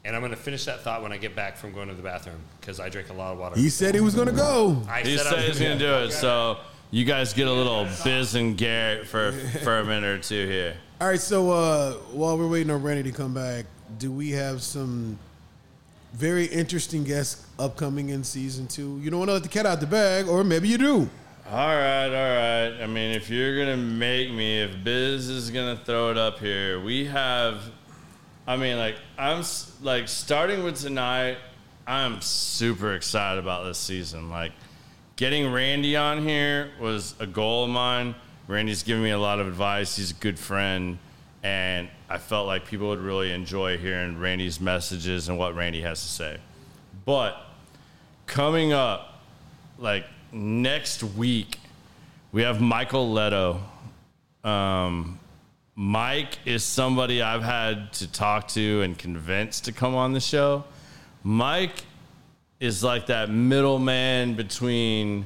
And I'm going to finish that thought when I get back from going to the bathroom because I drink a lot of water. He said he was gonna go. I He said I said was he's gonna do it. So you guys get a little Biz and Garrett for for a minute or two here. All right, so uh, while we're waiting on Randy to come back, do we have some very interesting guests upcoming in season two? You don't want to let the cat out the bag, or maybe you do. All right, all right. I mean, if you're gonna make me, if Biz is gonna throw it up here, we have. I mean, like I'm like starting with tonight. I'm super excited about this season. Like getting Randy on here was a goal of mine. Randy's given me a lot of advice. He's a good friend, and I felt like people would really enjoy hearing Randy's messages and what Randy has to say. But coming up, like next week, we have Michael Leto. Um, Mike is somebody I've had to talk to and convince to come on the show. Mike is like that middleman between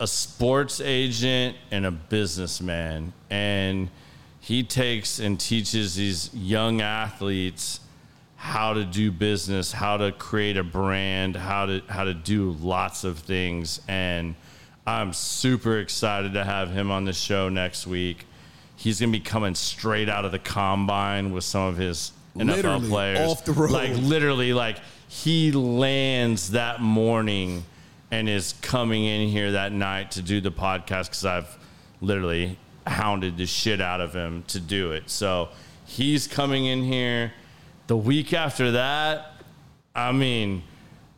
a sports agent and a businessman. And he takes and teaches these young athletes how to do business, how to create a brand, how to how to do lots of things. And I'm super excited to have him on the show next week. He's gonna be coming straight out of the combine with some of his NFL Literally, players. off the road. Like literally, like he lands that morning and is coming in here that night to do the podcast because I've literally hounded the shit out of him to do it. So he's coming in here. The week after that, I mean,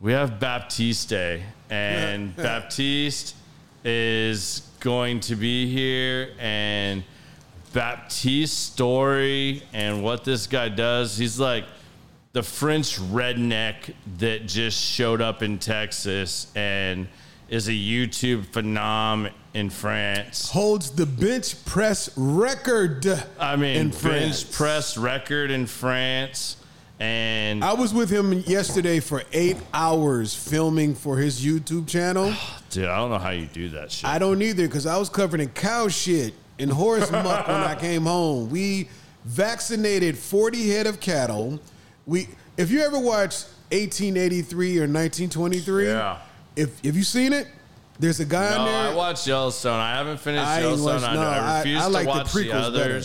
we have Baptiste, and Baptiste is going to be here, and Baptiste's story and what this guy does, he's like the French redneck that just showed up in Texas and is a YouTube phenom in France. Holds the bench press record. I mean, in bench France. press record in France, and I was with him yesterday for eight hours filming for his YouTube channel. dude, I don't know how you do that shit. I don't either because I was covered in cow shit and horse muck when I came home. We vaccinated 40 head of cattle. We, if you ever watched 1883 or 1923, Yeah. if if you seen it, There's a guy No, on there. I watched Yellowstone. I haven't finished I Yellowstone. watched, I, no, I I, refuse I like to the watch the, prequels better.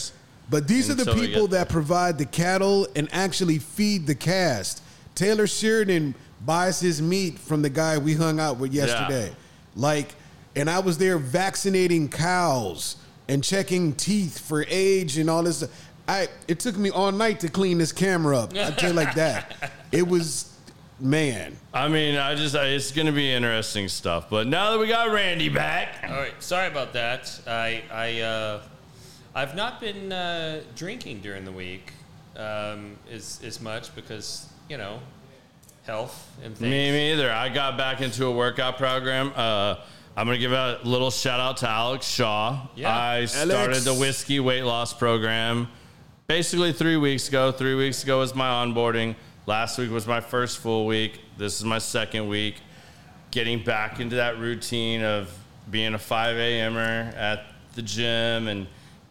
But these are the people that provide the cattle and actually feed the cast. Taylor Sheridan buys his meat from the guy we hung out with yesterday. Like, and I was there vaccinating cows and checking teeth for age and all this. I it took me all night to clean this camera up. I tell you like that. It was man. I mean, I just it's going to be interesting stuff. But now that we got Randy back, All right, sorry about that. I I uh, I've not been uh, drinking during the week um, as as much because you know health and things. me, me either. I got back into a workout program. Uh, I'm going to give a little shout out to Alex Shaw. Yeah. I started Alex. the whiskey weight loss program basically three weeks ago. Three weeks ago was my onboarding. Last week was my first full week. This is my second week. Getting back into that routine of being a 5 a.m.er at the gym and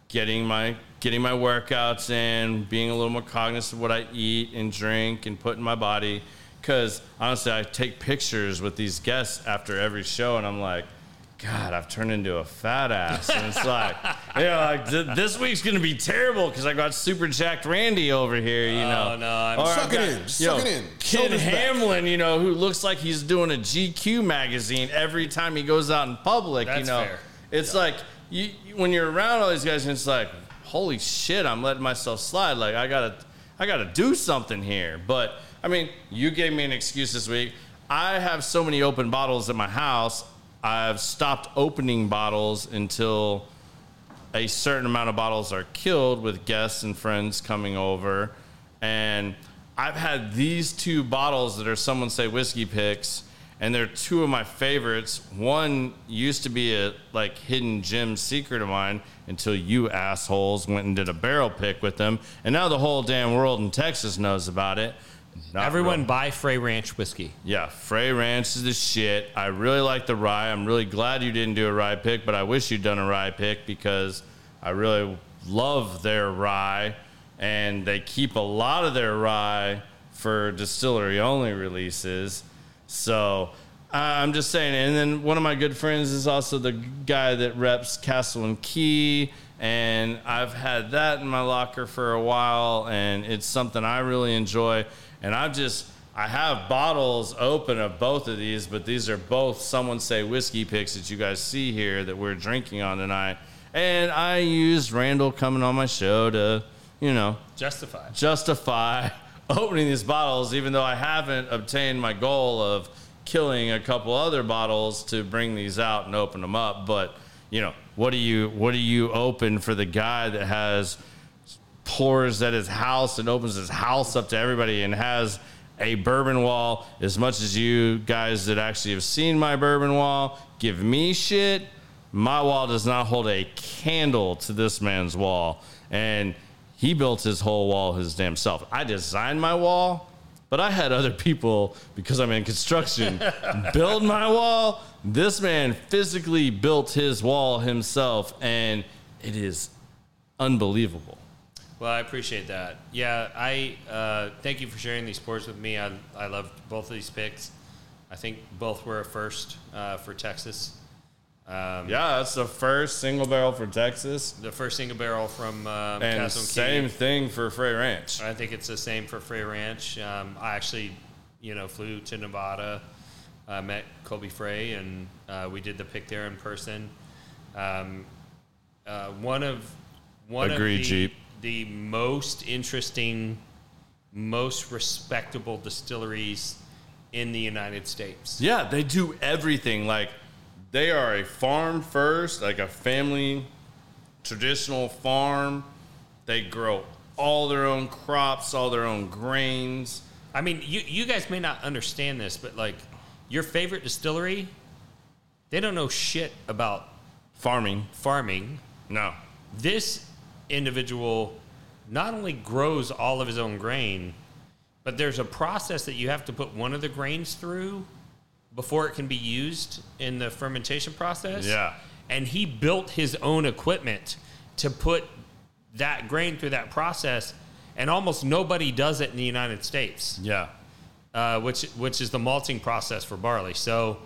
getting my getting my workouts in, being a little more cognizant of what I eat and drink and put in my body. Because honestly, I take pictures with these guests after every show, and I'm like, God, I've turned into a fat ass. And it's like, you know, like th- this week's gonna be terrible because I got super jacked Randy over here. You know, Oh, no, I'm- Or Suck I've it got, in, you suck know, it in. Kid Shoulders back. Hamlin, you know, who looks like he's doing a GQ magazine every time he goes out in public. you That's know, fair. it's like you you- when you're around all these guys, and it's like, holy shit, I'm letting myself slide. Like I gotta, I gotta do something here. But I mean, you gave me an excuse this week. I have so many open bottles at my house. I've stopped opening bottles until a certain amount of bottles are killed with guests and friends coming over. And I've had these two bottles that are someone say whiskey picks, and they're two of my favorites. One used to be a like hidden gem secret of mine until you assholes went and did a barrel pick with them, and now the whole damn world in Texas knows about it. Not Everyone real- buy Frey Ranch whiskey. yeah, Frey Ranch is the shit. I really like the rye. I'm really glad you didn't do a rye pick, but I wish you'd done a rye pick because I really love their rye, and they keep a lot of their rye for distillery only releases. So uh, I'm just saying. And then one of my good friends is also the guy that reps Castle and Key, and I've had that in my locker for a while, and it's something I really enjoy. And I've just I have bottles open of both of these, but these are both someone say whiskey picks that you guys see here that we're drinking on tonight. And I used Randall coming on my show to, you know, justify justify opening these bottles, even though I haven't obtained my goal of killing a couple other bottles to bring these out and open them up. But you know, what do you what do you open for the guy that has pours at his house and opens his house up to everybody and has a bourbon wall. As much as you guys that actually have seen my bourbon wall give me shit my wall does not hold a candle to this man's wall. And he built his whole wall his damn self. I designed my wall but i had other people because i'm in construction build my wall. This man physically built his wall himself and it is unbelievable Well, I appreciate that. Yeah, I uh, thank you for sharing these sports with me. I, I loved both of these picks. I think both were a first uh, for Texas. Um, Yeah, that's the first single barrel for Texas, The first single barrel from uh, and Castle same Key. thing for Frey Ranch. I think it's the same for Frey Ranch. Um, I actually, you know, flew to Nevada, uh, met Colby Frey, and uh, we did the pick there in person. Um, uh, one of one Agreed, of the, Jeep. The most interesting, most respectable distilleries in the United States. Yeah, they do everything. Like they are a farm first, like a family traditional farm. They grow all their own crops, all their own grains. I mean, you you guys may not understand this, but like your favorite distillery, they don't know shit about Farming. farming. No. this individual not only grows all of his own grain, but there's a process that you have to put one of the grains through before it can be used in the fermentation process. Yeah. And he built his own equipment to put that grain through that process, and almost nobody does it in the United States Yeah. uh, which which is the malting process for barley. So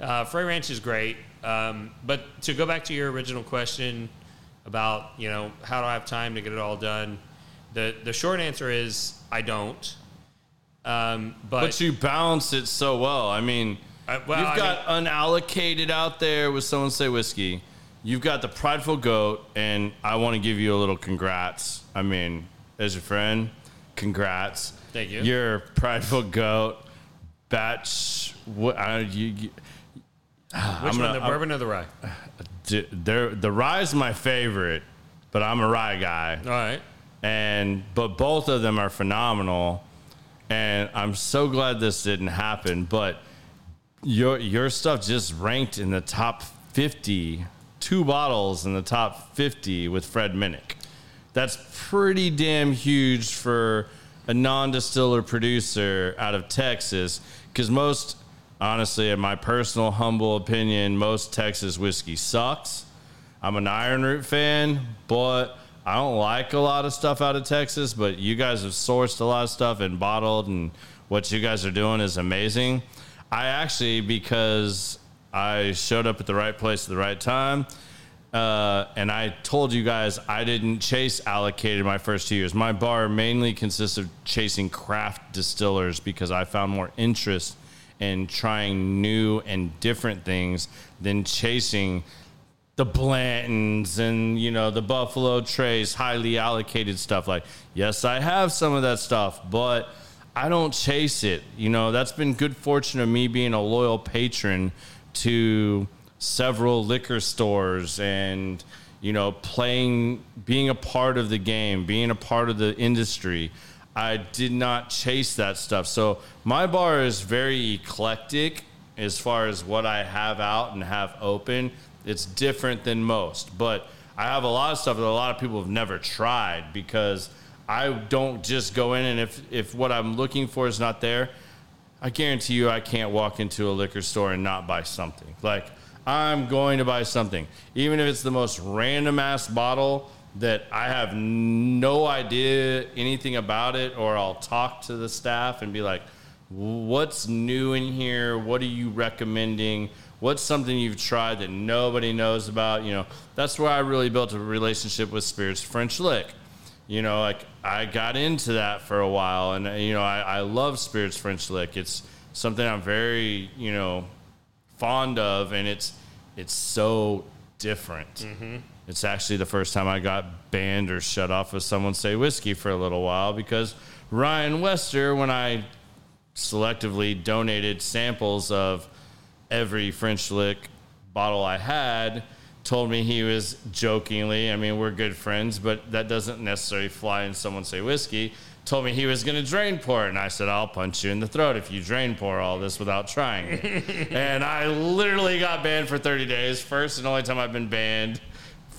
Uh, Frey Ranch is great, um, but to go back to your original question about you know how do I have time to get it all done, the the short answer is I don't. Um, but, But you balance it so well. I mean, Uh, well, you've I got unallocated out there with someone say whiskey. You've got the prideful goat, and I want to give you a little congrats. I mean, as your friend, congrats. Thank you. You're prideful goat. Batch. What? I, you, you, which I'm one, gonna- the I'm- bourbon or the rye? They're- the rye's my favorite, but I'm a rye guy. All right. and but both of them are phenomenal. And i'm so glad this didn't happen but your your stuff just ranked in the top 50 two bottles in the top 50 with fred minnick. That's pretty damn huge for a non-distiller producer out of texas because most honestly in my personal humble opinion most texas whiskey sucks I'm an Ironroot fan, but I don't like a lot of stuff out of Texas. But you guys have sourced a lot of stuff and bottled, and what you guys are doing is amazing. I actually, because I showed up at the right place at the right time, uh, and I told you guys I didn't chase allocated my first two years. My bar mainly consists of chasing craft distillers because I found more interest in trying new and different things than chasing the Blantons and you know the Buffalo Trace, highly allocated stuff. Like, yes, I have some of that stuff, but I don't chase it. You know, that's been good fortune of me being a loyal patron to several liquor stores and you know playing, being a part of the game, being a part of the industry. I did not chase that stuff. So my bar is very eclectic as far as what I have out and have open. It's different than most, but I have a lot of stuff that a lot of people have never tried because I don't just go in and if if what I'm looking for is not there, I guarantee you I can't walk into a liquor store and not buy something. Like I'm going to buy something, even if it's the most random ass bottle that I have no idea anything about it, or I'll talk to the staff and be like, "What's new in here? What are you recommending? What's something you've tried that nobody knows about?" You know, that's where I really built a relationship with Spirits French Lick you know, like I got into that for a while, and uh, you know, I, I love Spirits French Lick. It's something I'm very, you know, fond of, and it's it's so different. It's actually the first time I got banned or shut off of someone say whiskey for a little while because Ryan Wester, when I selectively donated samples of every French Lick bottle I had, told me he was jokingly, I mean, we're good friends, but that doesn't necessarily fly in someone say whiskey. Told me he was going to drain pour and I said, I'll punch you in the throat if you drain pour all this without trying it. and I literally got banned for 30 days. First and only time I've been banned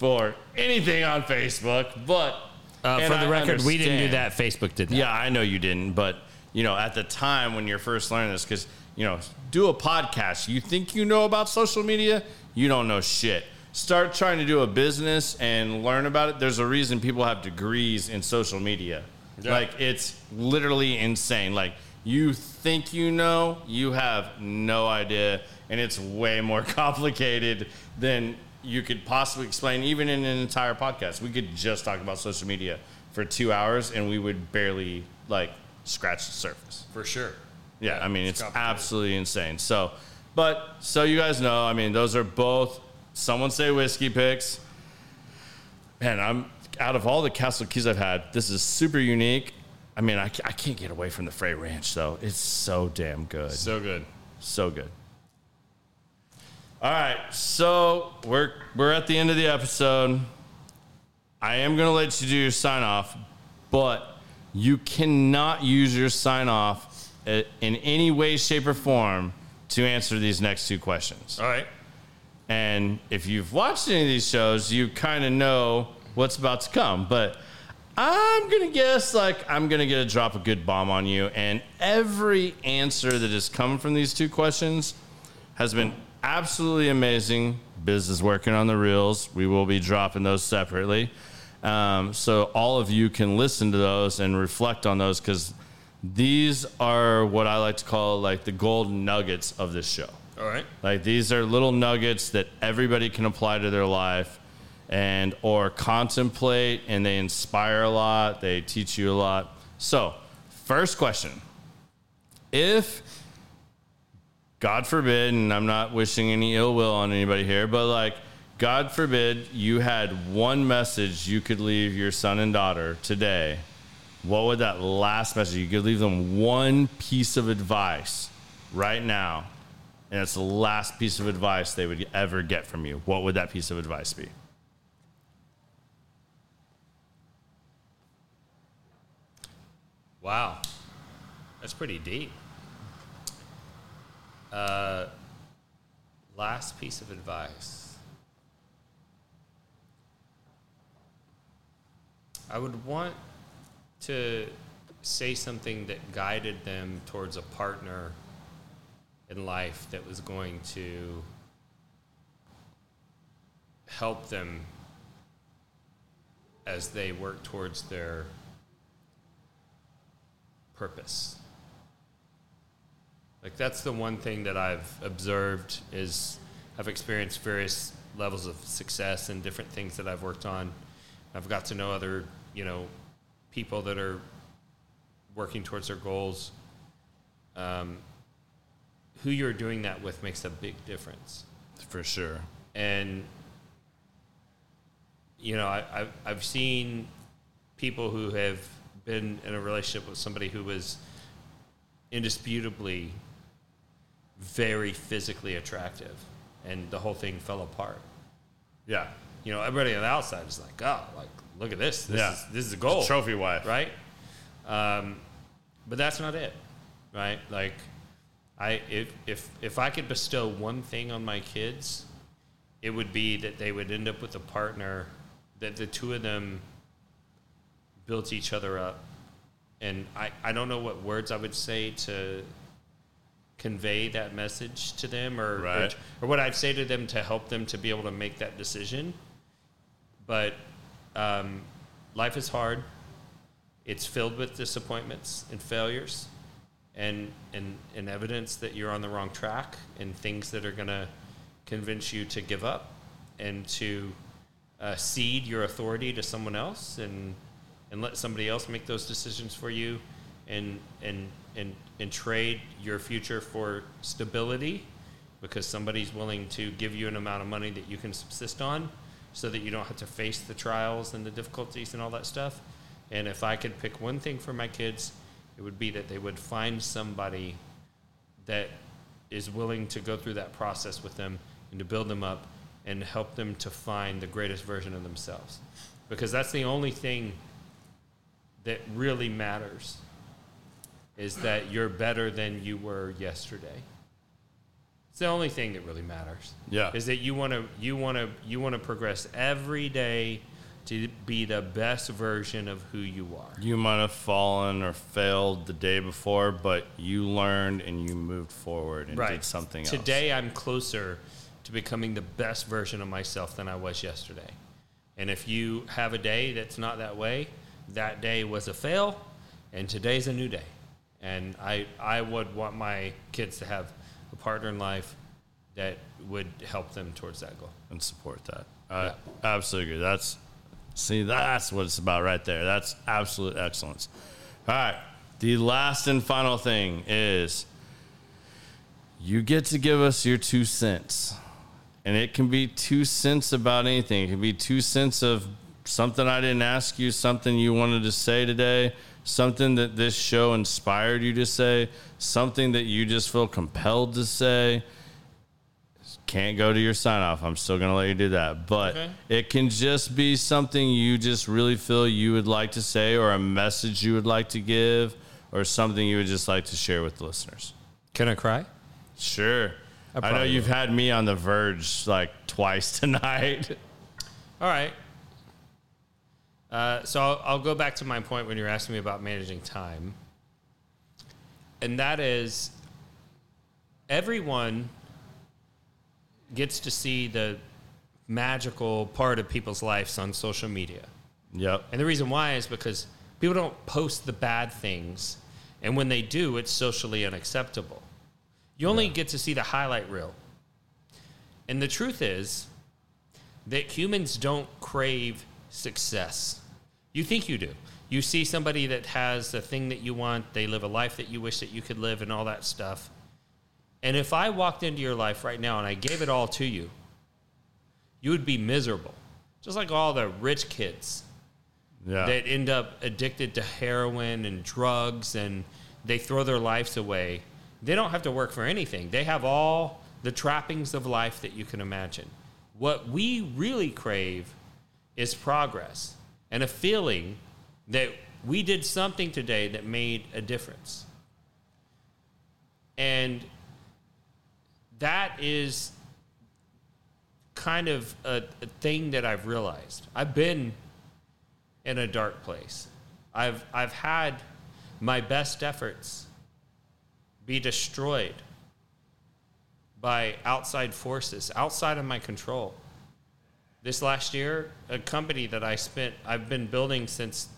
for anything on Facebook, but. Uh, for the I record, we didn't do that. Facebook did that. Yeah, I know you didn't, but you know, at the time when you're first learning this, because you know, do a podcast. You think you know about social media? You don't know shit. Start trying to do a business and learn about it. There's a reason people have degrees in social media. Like it's literally insane. Like you think you know, you have no idea, and it's way more complicated than you could possibly explain, even in an entire podcast. We could just talk about social media for two hours, and we would barely like scratch the surface. for sure. Yeah, I mean, it's it's absolutely insane. So, but so you guys know, I mean, those are both someone say whiskey picks. Man, I'm out of all the Castle Keys I've had, this is super unique. I mean, I, I can't get away from the Frey Ranch though. It's so damn good. So good. So good. All right, so we're we're at the end of the episode. I am going to let you do your sign off, but you cannot use your sign off uh, in any way, shape, or form to answer these next two questions. All right. And if you've watched any of these shows, you kind of know what's about to come. But I'm going to guess like I'm going to get a drop a good bomb on you. And every answer that has come from these two questions has been absolutely amazing. Biz is working on the reels. We will be dropping those separately. Um, so all of you can listen to those and reflect on those because these are what I like to call like the gold nuggets of this show. All right. Like these are little nuggets that everybody can apply to their life and or contemplate and they inspire a lot, they teach you a lot. So, first question. If God forbid, and I'm not wishing any ill will on anybody here, but like God forbid you had one message you could leave your son and daughter today, what would that last message? You could leave them one piece of advice right now, and it's the last piece of advice they would ever get from you. What would that piece of advice be? Wow. That's pretty deep. Uh, last piece of advice. I would want to say something that guided them towards a partner in life that was going to help them as they work towards their purpose. Like that's the one thing that I've observed is I've experienced various levels of success and different things that I've worked on. I've got to know other, you know, people that are working towards their goals. Um, who you're doing that with makes a big difference. For sure. And you know, I, I've, I've seen people who have been in a relationship with somebody who was indisputably very physically attractive, and the whole thing fell apart. Yeah. You know, everybody on the outside is like, "Oh, like look at this! This Yeah. is this is a goal, Trophy wife. right?" Um, but that's not it, right? Like, I if if if I could bestow one thing on my kids, it would be that they would end up with a partner that the two of them built each other up. And I, I don't know what words I would say to convey that message to them or, Right. or, or what I'd say to them to help them to be able to make that decision. But um, life is hard. It's filled with disappointments and failures and, and, and evidence that you're on the wrong track and things that are going to convince you to give up and to uh, cede your authority to someone else and, and let somebody else make those decisions for you and, and, and, and trade your future for stability because somebody's willing to give you an amount of money that you can subsist on so that you don't have to face the trials and the difficulties and all that stuff. And if I could pick one thing for my kids, it would be that they would find somebody that is willing to go through that process with them and to build them up and help them to find the greatest version of themselves. Because that's the only thing that really matters is that you're better than you were yesterday. It's the only thing that really matters. Yeah. Is that you want to you want to you want to progress every day to be the best version of who you are. You might have fallen or failed the day before, but you learned and you moved forward and did something else. Today I'm closer to becoming the best version of myself than I was yesterday. And if you have a day that's not that way, that day was a fail and today's a new day. And I I would want my kids to have a partner in life that would help them towards that goal. and support that. I absolutely agree. That's see, that's what it's about right there. That's absolute excellence. All right. The last and final thing is you get to give us your two cents. And it can be two cents about anything. It can be two cents of something I didn't ask you, something you wanted to say today, something that this show inspired you to say, something that you just feel compelled to say can't go to your sign off. I'm still going to let you do that. But Okay. it can just be something you just really feel you would like to say, or a message you would like to give, or something you would just like to share with the listeners. Can I cry? Sure. I, know you've had me on the verge like twice tonight. All right. Uh, so I'll, I'll go back to my point when you're asking me about managing time. And that is everyone gets to see the magical part of people's lives on social media. yep. And the reason why is because people don't post the bad things. And when they do, it's socially unacceptable. You only get to see the highlight reel. And the truth is that humans don't crave success. You think you do. You see somebody that has the thing that you want, they live a life that you wish that you could live, and all that stuff. And if I walked into your life right now and I gave it all to you, you would be miserable. Just like all the rich kids Yeah. that end up addicted to heroin and drugs and they throw their lives away. They don't have to work for anything. They have all the trappings of life that you can imagine. What we really crave is progress and a feeling that we did something today that made a difference. And that is kind of a, a thing that I've realized. I've been in a dark place. I've I've had my best efforts be destroyed by outside forces outside of my control. This last year, a company that I spent I've been building since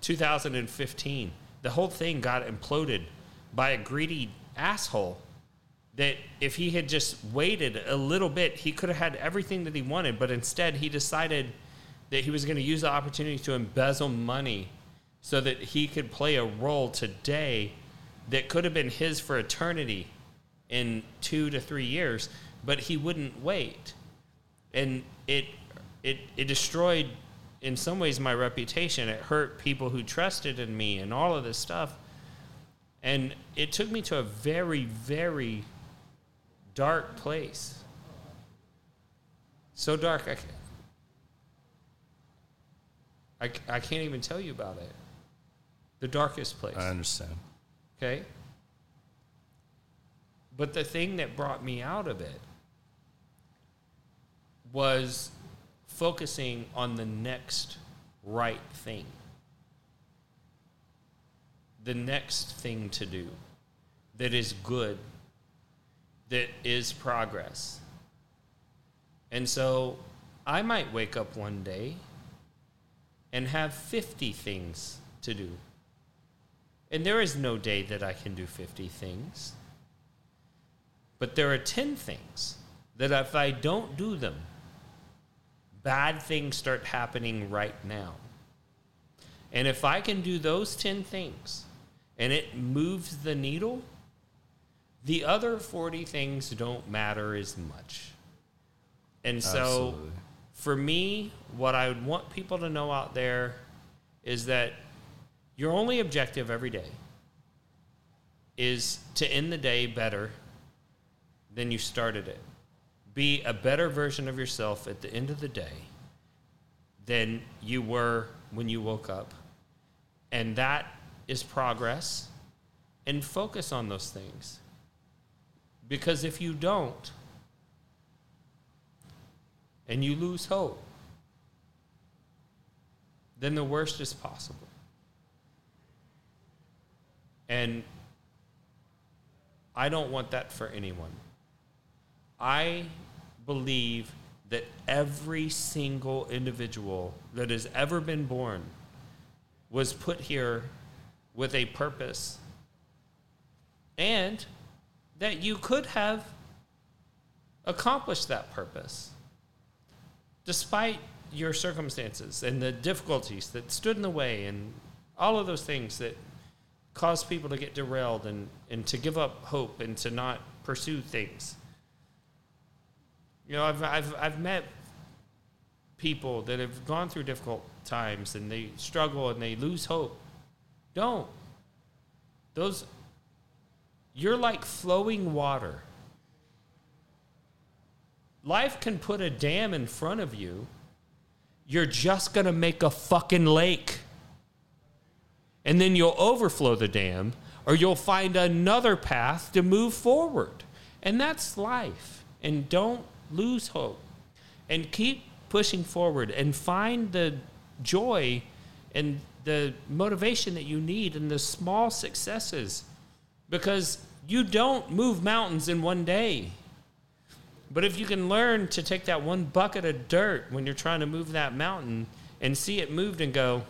2015. The whole thing got imploded by a greedy asshole that if he had just waited a little bit, he could have had everything that he wanted, but instead he decided that he was going to use the opportunity to embezzle money so that he could play a role today that could have been his for eternity in two to three years, but he wouldn't wait. And it, it, it destroyed, in some ways, my reputation. It hurt people who trusted in me and all of this stuff. And it took me to a very, very dark place. So dark, I, I, I can't even tell you about it. The darkest place. I understand. Okay? But the thing that brought me out of it was focusing on the next right thing. The next thing to do that is good, that is progress. And so I might wake up one day and have 50 things to do. And there is no day that I can do 50 things. But there are 10 things that if I don't do them, bad things start happening right now. And if I can do those 10 things and it moves the needle, the other 40 things don't matter as much. And so Absolutely. for me, what I would want people to know out there is that your only objective every day is to end the day better than you started it. Be a better version of yourself at the end of the day than you were when you woke up. And that is progress. And focus on those things. Because if you don't, and you lose hope, then the worst is possible. And I don't want that for anyone. I believe that every single individual that has ever been born was put here with a purpose and that you could have accomplished that purpose despite your circumstances and the difficulties that stood in the way and all of those things that cause people to get derailed and, and to give up hope and to not pursue things. You know, I've, I've, I've met people that have gone through difficult times and they struggle and they lose hope. Don't. Those, you're like flowing water. Life can put a dam in front of you. You're just going to make a fucking lake. And then you'll overflow the dam or you'll find another path to move forward. And that's life. And don't lose hope. And keep pushing forward and find the joy and the motivation that you need in the small successes because you don't move mountains in one day. But if you can learn to take that one bucket of dirt when you're trying to move that mountain and see it moved and go,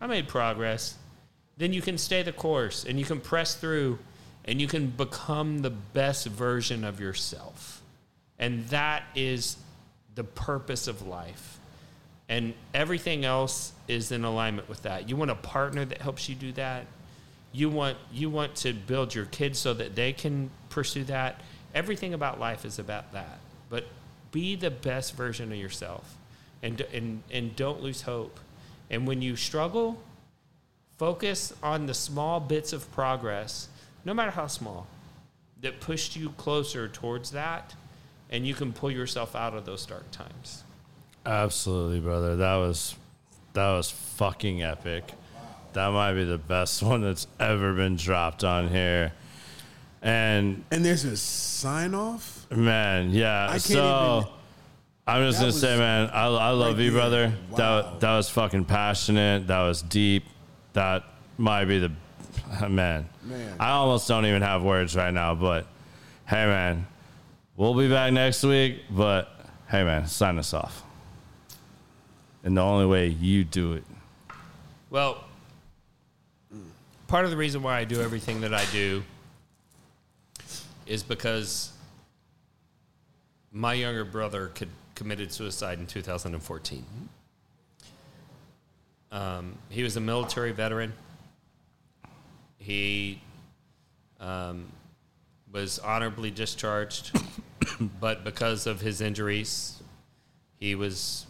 I made progress, then you can stay the course and you can press through and you can become the best version of yourself. And that is the purpose of life. And everything else is in alignment with that. You want a partner that helps you do that. You want you want to build your kids so that they can pursue that. Everything about life is about that. But be the best version of yourself. And and and don't lose hope. And when you struggle, focus on the small bits of progress, no matter how small, that pushed you closer towards that and you can pull yourself out of those dark times. Absolutely, brother. That was that was fucking epic. That might be the best one that's ever been dropped on here. And And there's a sign off. man, yeah. I can't so even- I'm just gonna say, man, I, I love right you, brother. Wow. That that was fucking passionate. That was deep. That might be the man. Man. I almost don't even have words right now. But hey, man, we'll be back next week. But hey, man, sign us off. And the only way you do it. Well, part of the reason why I do everything that I do is because my younger brother could, committed suicide in 2014. Um, he was a military veteran. He um, was honorably discharged, but because of his injuries, he was,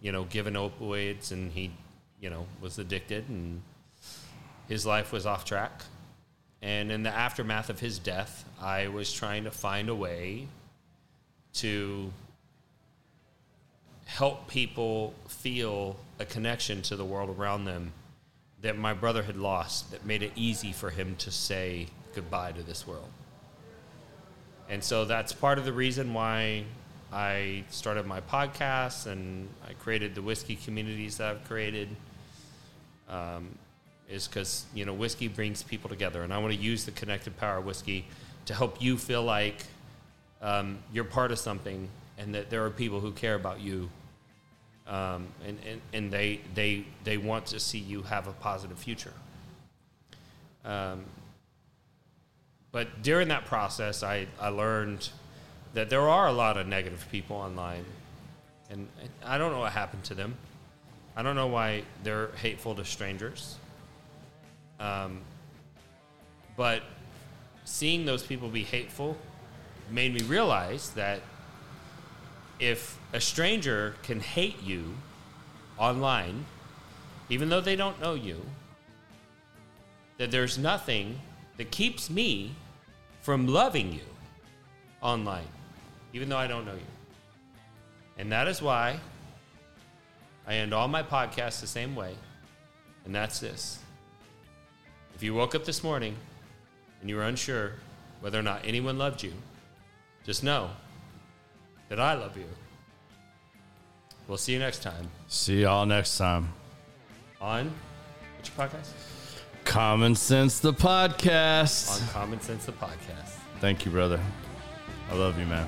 you know, given opioids and he, you know, was addicted and his life was off track. And in the aftermath of his death, I was trying to find a way to help people feel a connection to the world around them that my brother had lost that made it easy for him to say goodbye to this world. And so that's part of the reason why I started my podcast and I created the whiskey communities that I've created. Um, is because you know whiskey brings people together, and I want to use the connected power of whiskey to help you feel like um, you're part of something, and that there are people who care about you, um, and, and and they they they want to see you have a positive future. Um, but during that process, I, I learned that there are a lot of negative people online, and I don't know what happened to them. I don't know why they're hateful to strangers. Um, but seeing those people be hateful made me realize that if a stranger can hate you online, even though they don't know you, that there's nothing that keeps me from loving you online, even though I don't know you. And that is why I end all my podcasts the same way, and that's this. If you woke up this morning and you were unsure whether or not anyone loved you, just know that I love you. We'll see you next time See y'all next time. on what's your podcast? Common Sense the podcast. On Common Sense the podcast. Thank you, brother. I love you, man.